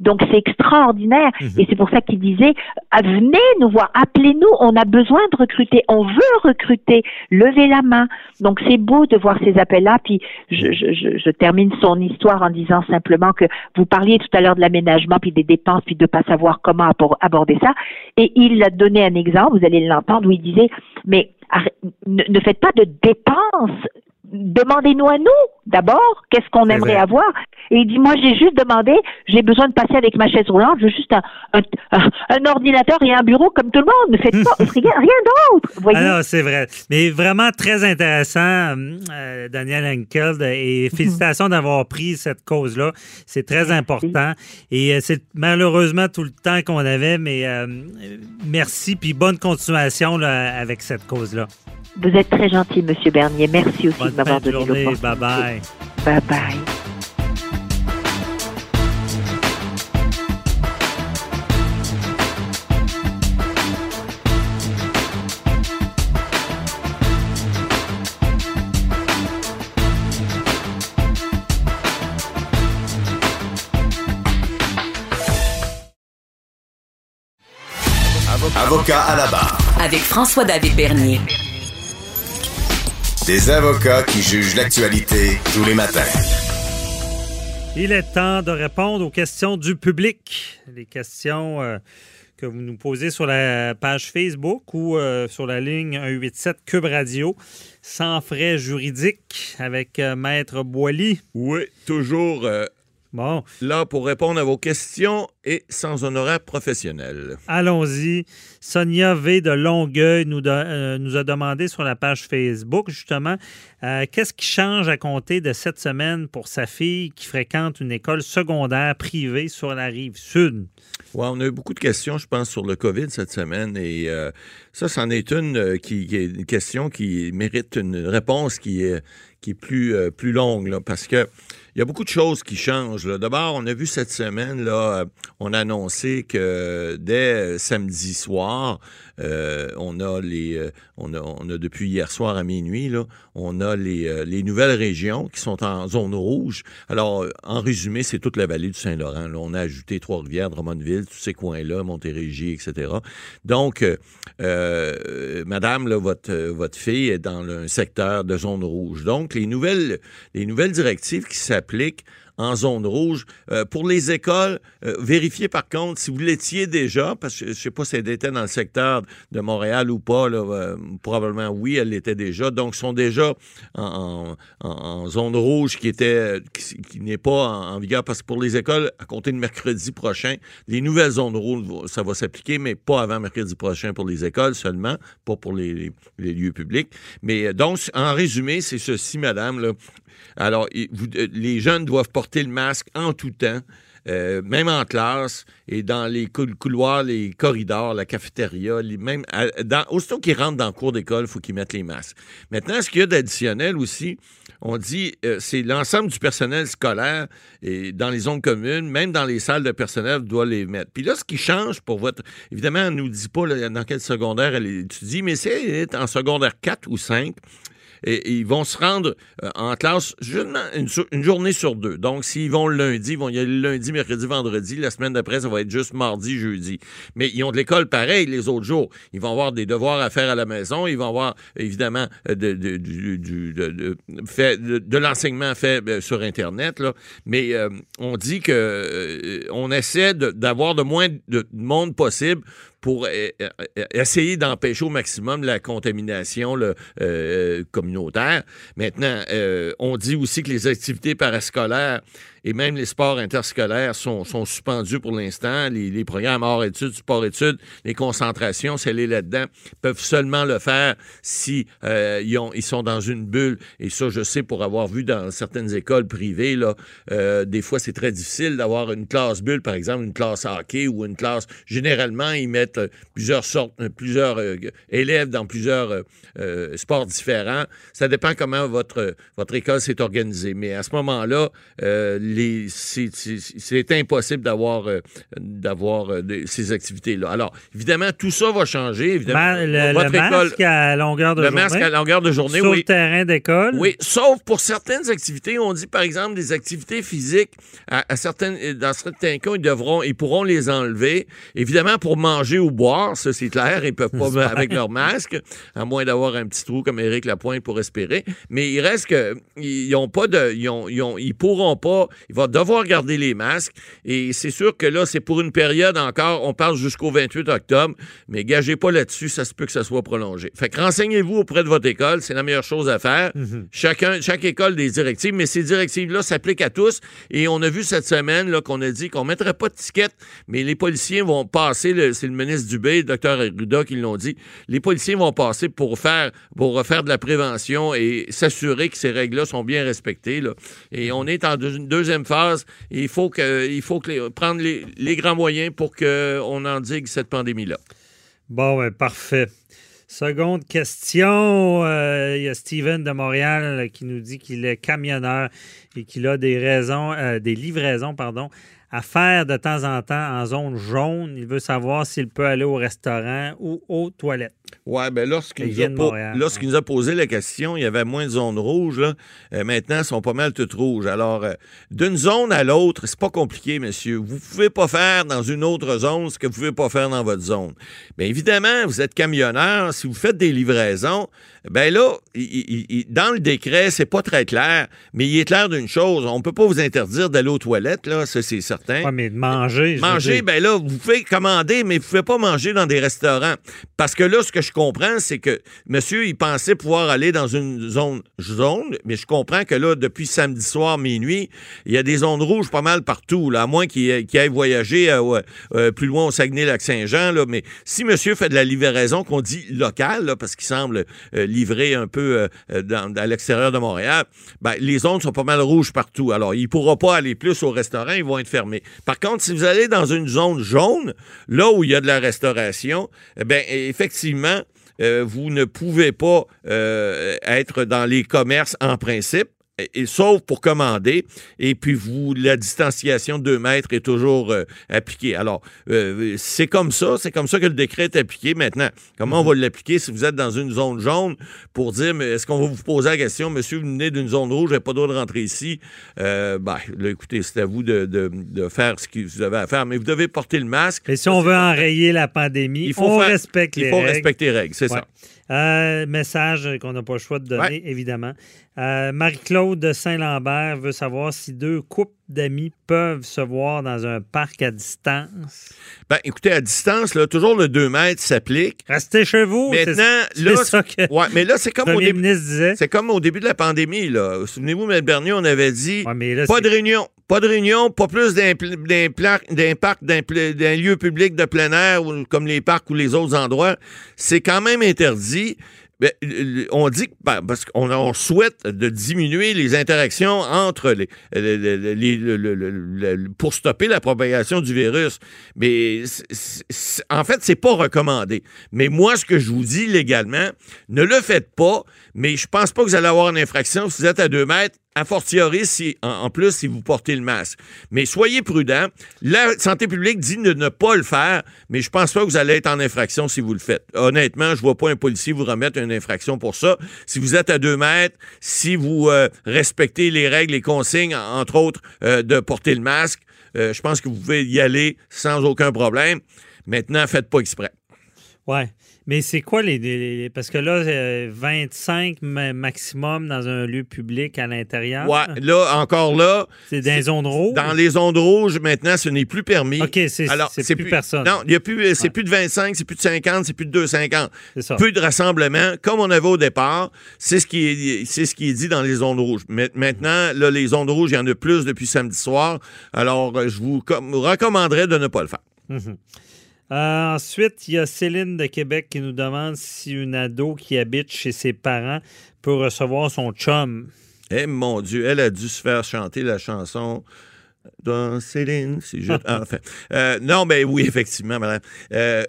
Donc c'est extraordinaire. Mhm. Et c'est pour ça qu'il disait, ah, venez nous voir, appelez-nous, on a besoin de recruter, on veut recruter, levez la main. Donc c'est beau de voir ces appels-là. Puis je, je, je, termine son histoire en disant simplement que vous parliez tout à l'heure de l'aménagement, puis des dépenses, puis de pas savoir comment aborder ça. Et il a donné un exemple, vous allez l'entendre, où il disait, mais ne faites pas de dépenses demandez-nous à nous d'abord qu'est-ce qu'on aimerait avoir. Et il dit moi j'ai juste demandé, j'ai besoin de passer avec ma chaise roulante, je veux juste un, un, ordinateur et un bureau comme tout le monde. Ne faites pas rien, rien d'autre. Alors c'est vrai, mais vraiment très intéressant, euh, Daniel Henkel, et mhm. félicitations d'avoir pris cette cause-là. C'est très important et euh, c'est malheureusement tout le temps qu'on avait, mais euh, merci puis bonne continuation là, avec cette cause-là. Vous êtes très gentil, Monsieur Bernier. Merci aussi de m'avoir donné l'opportunité. Bye bye. Bye bye. Avocat à la barre. Avec François-David Bernier. Des avocats qui jugent l'actualité tous les matins. Il est temps de répondre aux questions du public. Les questions euh, que vous nous posez sur la page Facebook ou euh, sur la ligne 187 Cube Radio, sans frais juridiques, avec euh, Maître Boily. Oui, toujours euh, Bon, là pour répondre à vos questions et sans honoraire professionnel. allons-y. Sonia V de Longueuil nous, de- euh, nous a demandé sur la page Facebook, justement, euh, qu'est-ce qui change à compter de cette semaine pour sa fille qui fréquente une école secondaire privée sur la rive sud? Ouais, on a eu beaucoup de questions, je pense, sur le COVID cette semaine. Et euh, ça, c'en est une qui, qui est une question qui mérite une réponse qui est, qui est plus, plus longue, là, parce que il y a beaucoup de choses qui changent. D'abord, on a vu cette semaine, là, euh, on a annoncé que dès euh, samedi soir, on a les, euh, on a, depuis hier soir à minuit, là, on a les, euh, les nouvelles régions qui sont en zone rouge. Alors, euh, en résumé, c'est toute la vallée du Saint-Laurent. On a ajouté Trois-Rivières, Drummondville, tous ces coins-là, Montérégie, etc. Donc, euh, euh, Madame, votre, euh, fille est dans un secteur de zone rouge. Donc, les nouvelles directives qui s'appliquent en zone rouge. Euh, pour les écoles, euh, vérifiez par contre si vous l'étiez déjà, parce que je ne sais pas si elle était dans le secteur de Montréal ou pas, euh, probablement oui, elle l'était déjà. Donc, sont déjà en, zone rouge qui était qui, n'est pas en, vigueur, parce que pour les écoles, à compter de mercredi prochain, les nouvelles zones rouges, ça va s'appliquer, mais pas avant mercredi prochain pour les écoles seulement, pas pour les, lieux publics. Mais donc, en résumé, c'est ceci, madame. Alors, les jeunes doivent porter le masque en tout temps. euh, même en classe et dans les cou- couloirs, les corridors, la cafétéria, même à- dans, aussitôt qu'ils rentrent dans le cours d'école, il faut qu'ils mettent les masques. Maintenant, ce qu'il y a d'additionnel aussi, on dit euh, c'est l'ensemble du personnel scolaire et dans les zones communes, même dans les salles de personnel, doit les mettre. Puis là, ce qui change pour votre... Évidemment, on ne nous dit pas dans quel secondaire elle étudie, mais c'est elle est en secondaire 4 ou 5 et, ils vont se rendre euh, en classe une, une journée sur deux. Donc, s'ils vont le lundi, ils vont y aller le lundi, mercredi, vendredi. La semaine d'après, ça va être juste mardi, jeudi. Mais ils ont de l'école pareil les autres jours. Ils vont avoir des devoirs à faire à la maison. Ils vont avoir, évidemment, euh, de, de- de- de- l'enseignement fait euh, sur Internet. Là. Mais euh, on dit que euh, on essaie d'avoir de moins de monde possible pour euh, euh, essayer d'empêcher au maximum la contamination euh, communautaire. Maintenant, euh, on dit aussi que les activités parascolaires et même les sports interscolaires sont, sont suspendus pour l'instant. Les, les programmes hors études, sport études, les concentrations, c'est aller là-dedans, peuvent seulement le faire si euh, ils, ont- ils sont dans une bulle. Et ça, je sais pour avoir vu dans certaines écoles privées, là, euh, des fois, c'est très difficile d'avoir une classe bulle, par exemple, une classe hockey ou une classe. Généralement, ils mettent euh, plusieurs sortes, plusieurs élèves dans plusieurs sports différents. Ça dépend comment votre, votre école s'est organisée. Mais à ce moment-là, les- c'est c'est- c'est impossible d'avoir euh, d'avoir euh, ces activités-là. Alors, évidemment, tout ça va changer. Évidemment, Ma- le, votre le école, masque à longueur de le journée. masque à longueur de journée, sur oui. le terrain d'école. Oui, sauf pour certaines activités. On dit, par exemple, des activités physiques. À, à certaines, dans certains cas, ils devront, ils pourront les enlever. Évidemment, pour manger ou boire, ça c'est clair, ils peuvent pas avec leur masque, à moins d'avoir un petit trou comme Éric Lapointe pour respirer. Mais il reste que ils ont pas de, ils, ont, ils, ont- ils pourront pas. Ils vont devoir garder les masques. Et c'est sûr que là, c'est pour une période encore. On parle jusqu'au 28 octobre, mais gagez pas là-dessus. Ça se peut que ça soit prolongé. Fait que renseignez-vous auprès de votre école. C'est la meilleure chose à faire. Chacun, chaque école des directives, mais ces directives-là s'appliquent à tous. Et on a vu cette semaine qu'on a dit qu'on mettrait pas de ticket, mais les policiers vont passer. C'est le ministre Dubé, le docteur Arruda qui l'ont dit. Les policiers vont passer pour faire, pour refaire de la prévention et s'assurer que ces règles-là sont bien respectées. là. Et on est en deux- une phase. Il faut que, il faut que prendre les, les grands moyens pour qu'on endigue cette pandémie-là. Bon, ben, parfait. Seconde question. euh, Il y a Steven de Montréal qui nous dit qu'il est camionneur et qu'il a des raisons, euh, des livraisons, pardon, à faire de temps en temps en zone jaune. Il veut savoir s'il peut aller au restaurant ou aux toilettes. Oui, bien, lorsqu'il nous, lorsqu'il nous a posé la question, il y avait moins de zones rouges. Là. Euh, maintenant, elles sont pas mal toutes rouges. Alors, euh, d'une zone à l'autre, c'est pas compliqué, monsieur. Vous pouvez pas faire dans une autre zone ce que vous pouvez pas faire dans votre zone. Bien, évidemment, vous êtes camionneur. Si vous faites des livraisons, ben là, il- il- il- dans le décret, c'est pas très clair, mais il est clair d'une chose. On peut pas vous interdire d'aller aux toilettes, là, ça, c'est certain. Ouais, mais de manger. je Manger, ben là, vous pouvez commander, mais vous ne pouvez pas manger dans des restaurants. Parce que là, ce que je comprends, c'est que monsieur, il pensait pouvoir aller dans une zone jaune, mais je comprends que là, depuis samedi soir, minuit, il y a des zones rouges pas mal partout, là, à moins qu'il aille voyager euh, euh, plus loin au Saguenay-Lac-Saint-Jean. Mais si monsieur fait de la livraison qu'on dit locale, là, parce qu'il semble euh, livrer un peu à l'extérieur de Montréal, ben, les zones sont pas mal rouges partout. Alors, il ne pourra pas aller plus au restaurant, ils vont être fermés. Par contre, si vous allez dans une zone jaune, là où il y a de la restauration, eh bien, effectivement, euh, vous ne pouvez pas euh, être dans les commerces en principe. Et- sauf pour commander, et puis vous, la distanciation de 2 mètres est toujours euh, appliquée. Alors, euh, c'est comme ça, c'est comme ça que le décret est appliqué maintenant. Comment on va l'appliquer si vous êtes dans une zone jaune pour dire, mais est-ce qu'on va vous poser la question, monsieur, vous venez d'une zone rouge, n'avez pas le droit de rentrer ici? Euh, ben, là, écoutez, c'est à vous de, de- de faire ce que vous avez à faire, mais vous devez porter le masque. Et si on veut enrayer la pandémie, Il faut on faire- respecte Il les faut règles. respecter les règles, c'est Ouais. ça. Euh, message qu'on n'a pas le choix de donner, Ouais. évidemment. Euh, Marie-Claude de Saint-Lambert veut savoir si deux couples d'amis peuvent se voir dans un parc à distance. Ben, écoutez, à distance, là, toujours le 2 mètres s'applique. Restez chez vous. Maintenant, c'est là, ça que ouais, mais là, c'est comme au premier début. ministre disait. C'est comme au début de la pandémie, là. Souvenez-vous, M. Bernier, on avait dit Ouais, mais là, pas de réunion, pas de réunion, pas plus d'un parc, d'un lieu public de plein air, comme les parcs ou les autres endroits. C'est quand même interdit. Ben, on dit que ben, parce qu'on on souhaite de diminuer les interactions entre les, les- les- les- le- le- le- le- pour stopper la propagation du virus. Mais en fait, c'est pas recommandé. Mais moi, ce que je vous dis légalement, ne le faites pas. Mais je pense pas que vous allez avoir une infraction si vous êtes à deux mètres. A fortiori, si, en, plus, si vous portez le masque. Mais soyez prudents. La santé publique dit de ne pas le faire, mais je pense pas que vous allez être en infraction si vous le faites. Honnêtement, je vois pas un policier vous remettre une infraction pour ça. Si vous êtes à deux mètres, si vous euh, respectez les règles, les consignes, entre autres, euh, de porter le masque, euh, je pense que vous pouvez y aller sans aucun problème. Maintenant, faites pas exprès. Ouais. Mais c'est quoi les, Parce que là, euh, 25 ma- maximum dans un lieu public à l'intérieur. Ouais, là, encore là, C'est dans les zones rouges? Dans les ondes rouges, maintenant, ce n'est plus permis. OK, c'est c'est plus personne. Non, il y a plus, c'est Ouais. plus de 25, c'est plus de 50, c'est plus de 250. C'est ça. Peu de rassemblements, comme on avait au départ. C'est ce qui est, c'est ce qui est dit dans les ondes rouges. Mais- Maintenant, là, les ondes rouges, il y en a plus depuis samedi soir. Alors, euh, je vous com- recommanderais de ne pas le faire. Mhm. Euh, ensuite, il y a Céline de Québec qui nous demande si une ado qui habite chez ses parents peut recevoir son chum. Eh mon Dieu, elle a dû se faire chanter la chanson. Dans Céline, si je. Ah, enfin, euh, non, mais oui, effectivement, madame. Euh,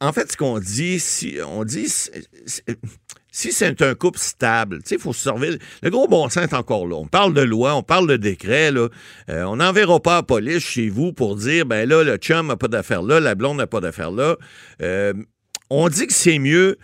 en fait, ce qu'on dit, si on dit, si c'est un couple stable, il faut se servir. Le gros bon sens est encore là. On parle de loi, on parle de décret. Euh, on n'enverra pas la police chez vous pour dire, ben là, le chum n'a pas d'affaire là, la blonde n'a pas d'affaire là. Euh, on dit que c'est mieux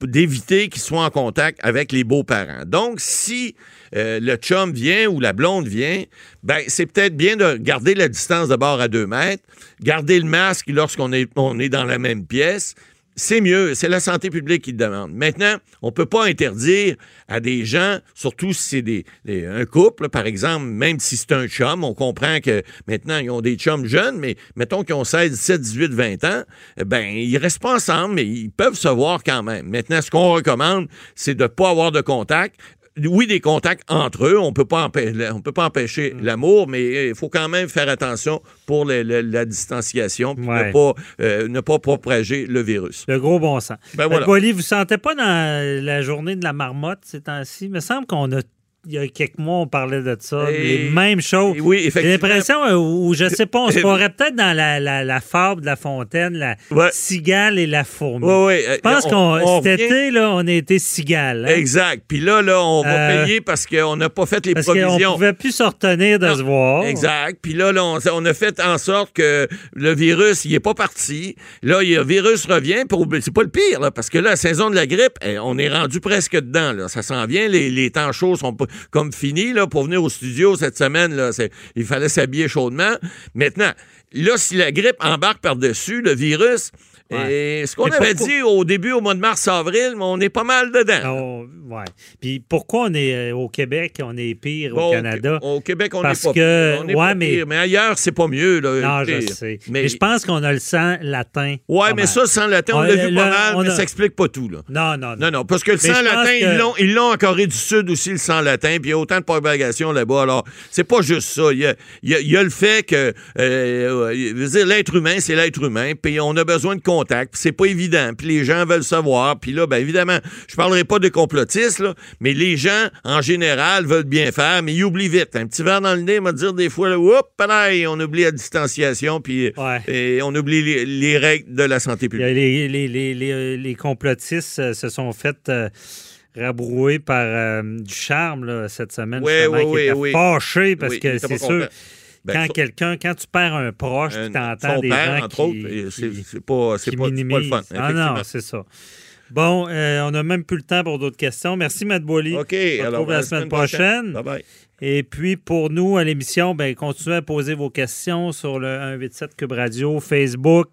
d'éviter qu'ils soient en contact avec les beaux-parents. Donc, si euh, le chum vient ou la blonde vient, ben c'est peut-être bien de garder la distance de bord à deux mètres, garder le masque lorsqu'on est, on est dans la même pièce. C'est mieux, c'est la santé publique qui le demande. Maintenant, on ne peut pas interdire à des gens, surtout si c'est des, un couple, par exemple, même si c'est un chum, on comprend que maintenant, ils ont des chums jeunes, mais mettons qu'ils ont 16, 17, 18, 20 ans, eh ben ils restent pas ensemble, mais ils peuvent se voir quand même. Maintenant, ce qu'on recommande, c'est de ne pas avoir de contact. Oui, des contacts entre eux, on peut pas on peut pas empêcher Mm. l'amour, mais il faut quand même faire attention pour la distanciation, puis Ouais. ne pas euh, ne pas propager le virus. Le gros bon sens. Ben voilà. Euh, Boily, vous sentez pas dans la journée de la marmotte ces temps-ci? Il me semble qu'on a il y a quelques mois, on parlait de ça. Et- les mêmes choses. et oui, J'ai l'impression, euh, ou je sais pas, on se croirait peut-être dans la, la, la fable de la fontaine, la Ouais. cigale et la fourmi. Ouais, ouais, euh, Je pense on- qu'on on cet vient- été, là, on a été cigale. hein, Exact. Puis là, là, on va Euh, payer parce qu'on n'a pas fait les Parce provisions. pouvait plus se retenir de Non, se voir. Exact. Puis là, là, on, on a fait en sorte que le virus, il est pas parti. Là, il- le virus revient. Pour, c'est pas le pire, là, parce que là, la saison de la grippe, eh, on est rendu presque dedans. Là. Ça s'en vient. Les, les temps chauds sont pas comme finis. Là, pour venir au studio cette semaine, il fallait s'habiller chaudement. Maintenant, là, si la grippe embarque par-dessus, le virus, Ouais. et ce qu'on Mais avait dit au début, au mois de mars-avril, mais on est pas mal dedans. On- ouais. Puis pourquoi on est euh, au Québec, on est pire Bon, au Canada? Au, Québec, on Parce n'est pas que-. On est ouais, pas mais- pire. mais ailleurs, c'est pas mieux. Là, Non, je sais. Mais, Mais, je pense qu'on a le sang latin. Ouais, mais mal. ça, sans latin, on l'a vu là, pas mal, on mais a- ça explique pas tout. Là. Non, non, non. Non, non, parce que le Mais sang latin, que- ils l'ont- en Corée du Sud aussi, le sang latin, puis il y a autant de propagation là-bas. Alors, c'est pas juste ça. Il y a, il y a- il y a le fait que, euh, dire, l'être humain, c'est l'être humain, puis on a besoin de c'est pas évident, puis les gens veulent savoir, puis là, ben évidemment, je parlerai pas de complotistes, là, mais les gens, en général, veulent bien faire, mais ils oublient vite. Un petit verre dans le nez, m'a dire des fois, Oups, on oublie la distanciation, puis Ouais. et on oublie les, les règles de la santé publique. Les, complotistes euh, se sont fait euh, rabrouer par euh, du charme là, cette semaine. Oui, oui, qui oui, oui. fâchés parce Oui, que c'est sûr. Ben, quand quelqu'un, quand tu perds un proche, tu t'entends son des père, gens entre qui, autres, c'est pas, qui pas, pas le fun. Ah non, c'est ça. Bon, euh, on n'a même plus le temps pour d'autres questions. Merci, Matt Boily. OK, On se retrouve à la semaine prochaine. Bye bye. Et puis, pour nous, à l'émission, ben, continuez à poser vos questions sur le 187 Cube Radio, Facebook.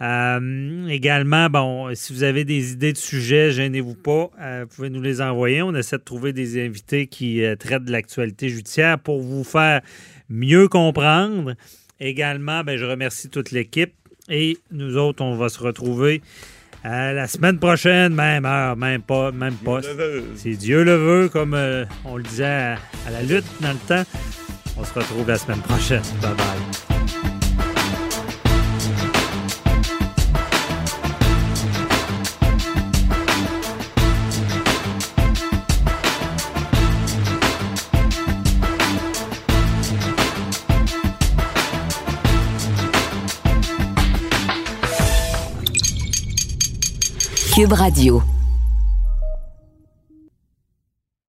Euh, également, bon, si vous avez des idées de sujets, gênez-vous pas. Euh, vous pouvez nous les envoyer. On essaie de trouver des invités qui euh, traitent de l'actualité judiciaire pour vous faire mieux comprendre. Également, ben, je remercie toute l'équipe. Et nous autres, on va se retrouver euh, la semaine prochaine, même heure, même pas, même poste. Si Dieu le veut, comme euh, on le disait à, à la lutte dans le temps. On se retrouve la semaine prochaine. Bye bye. Radio.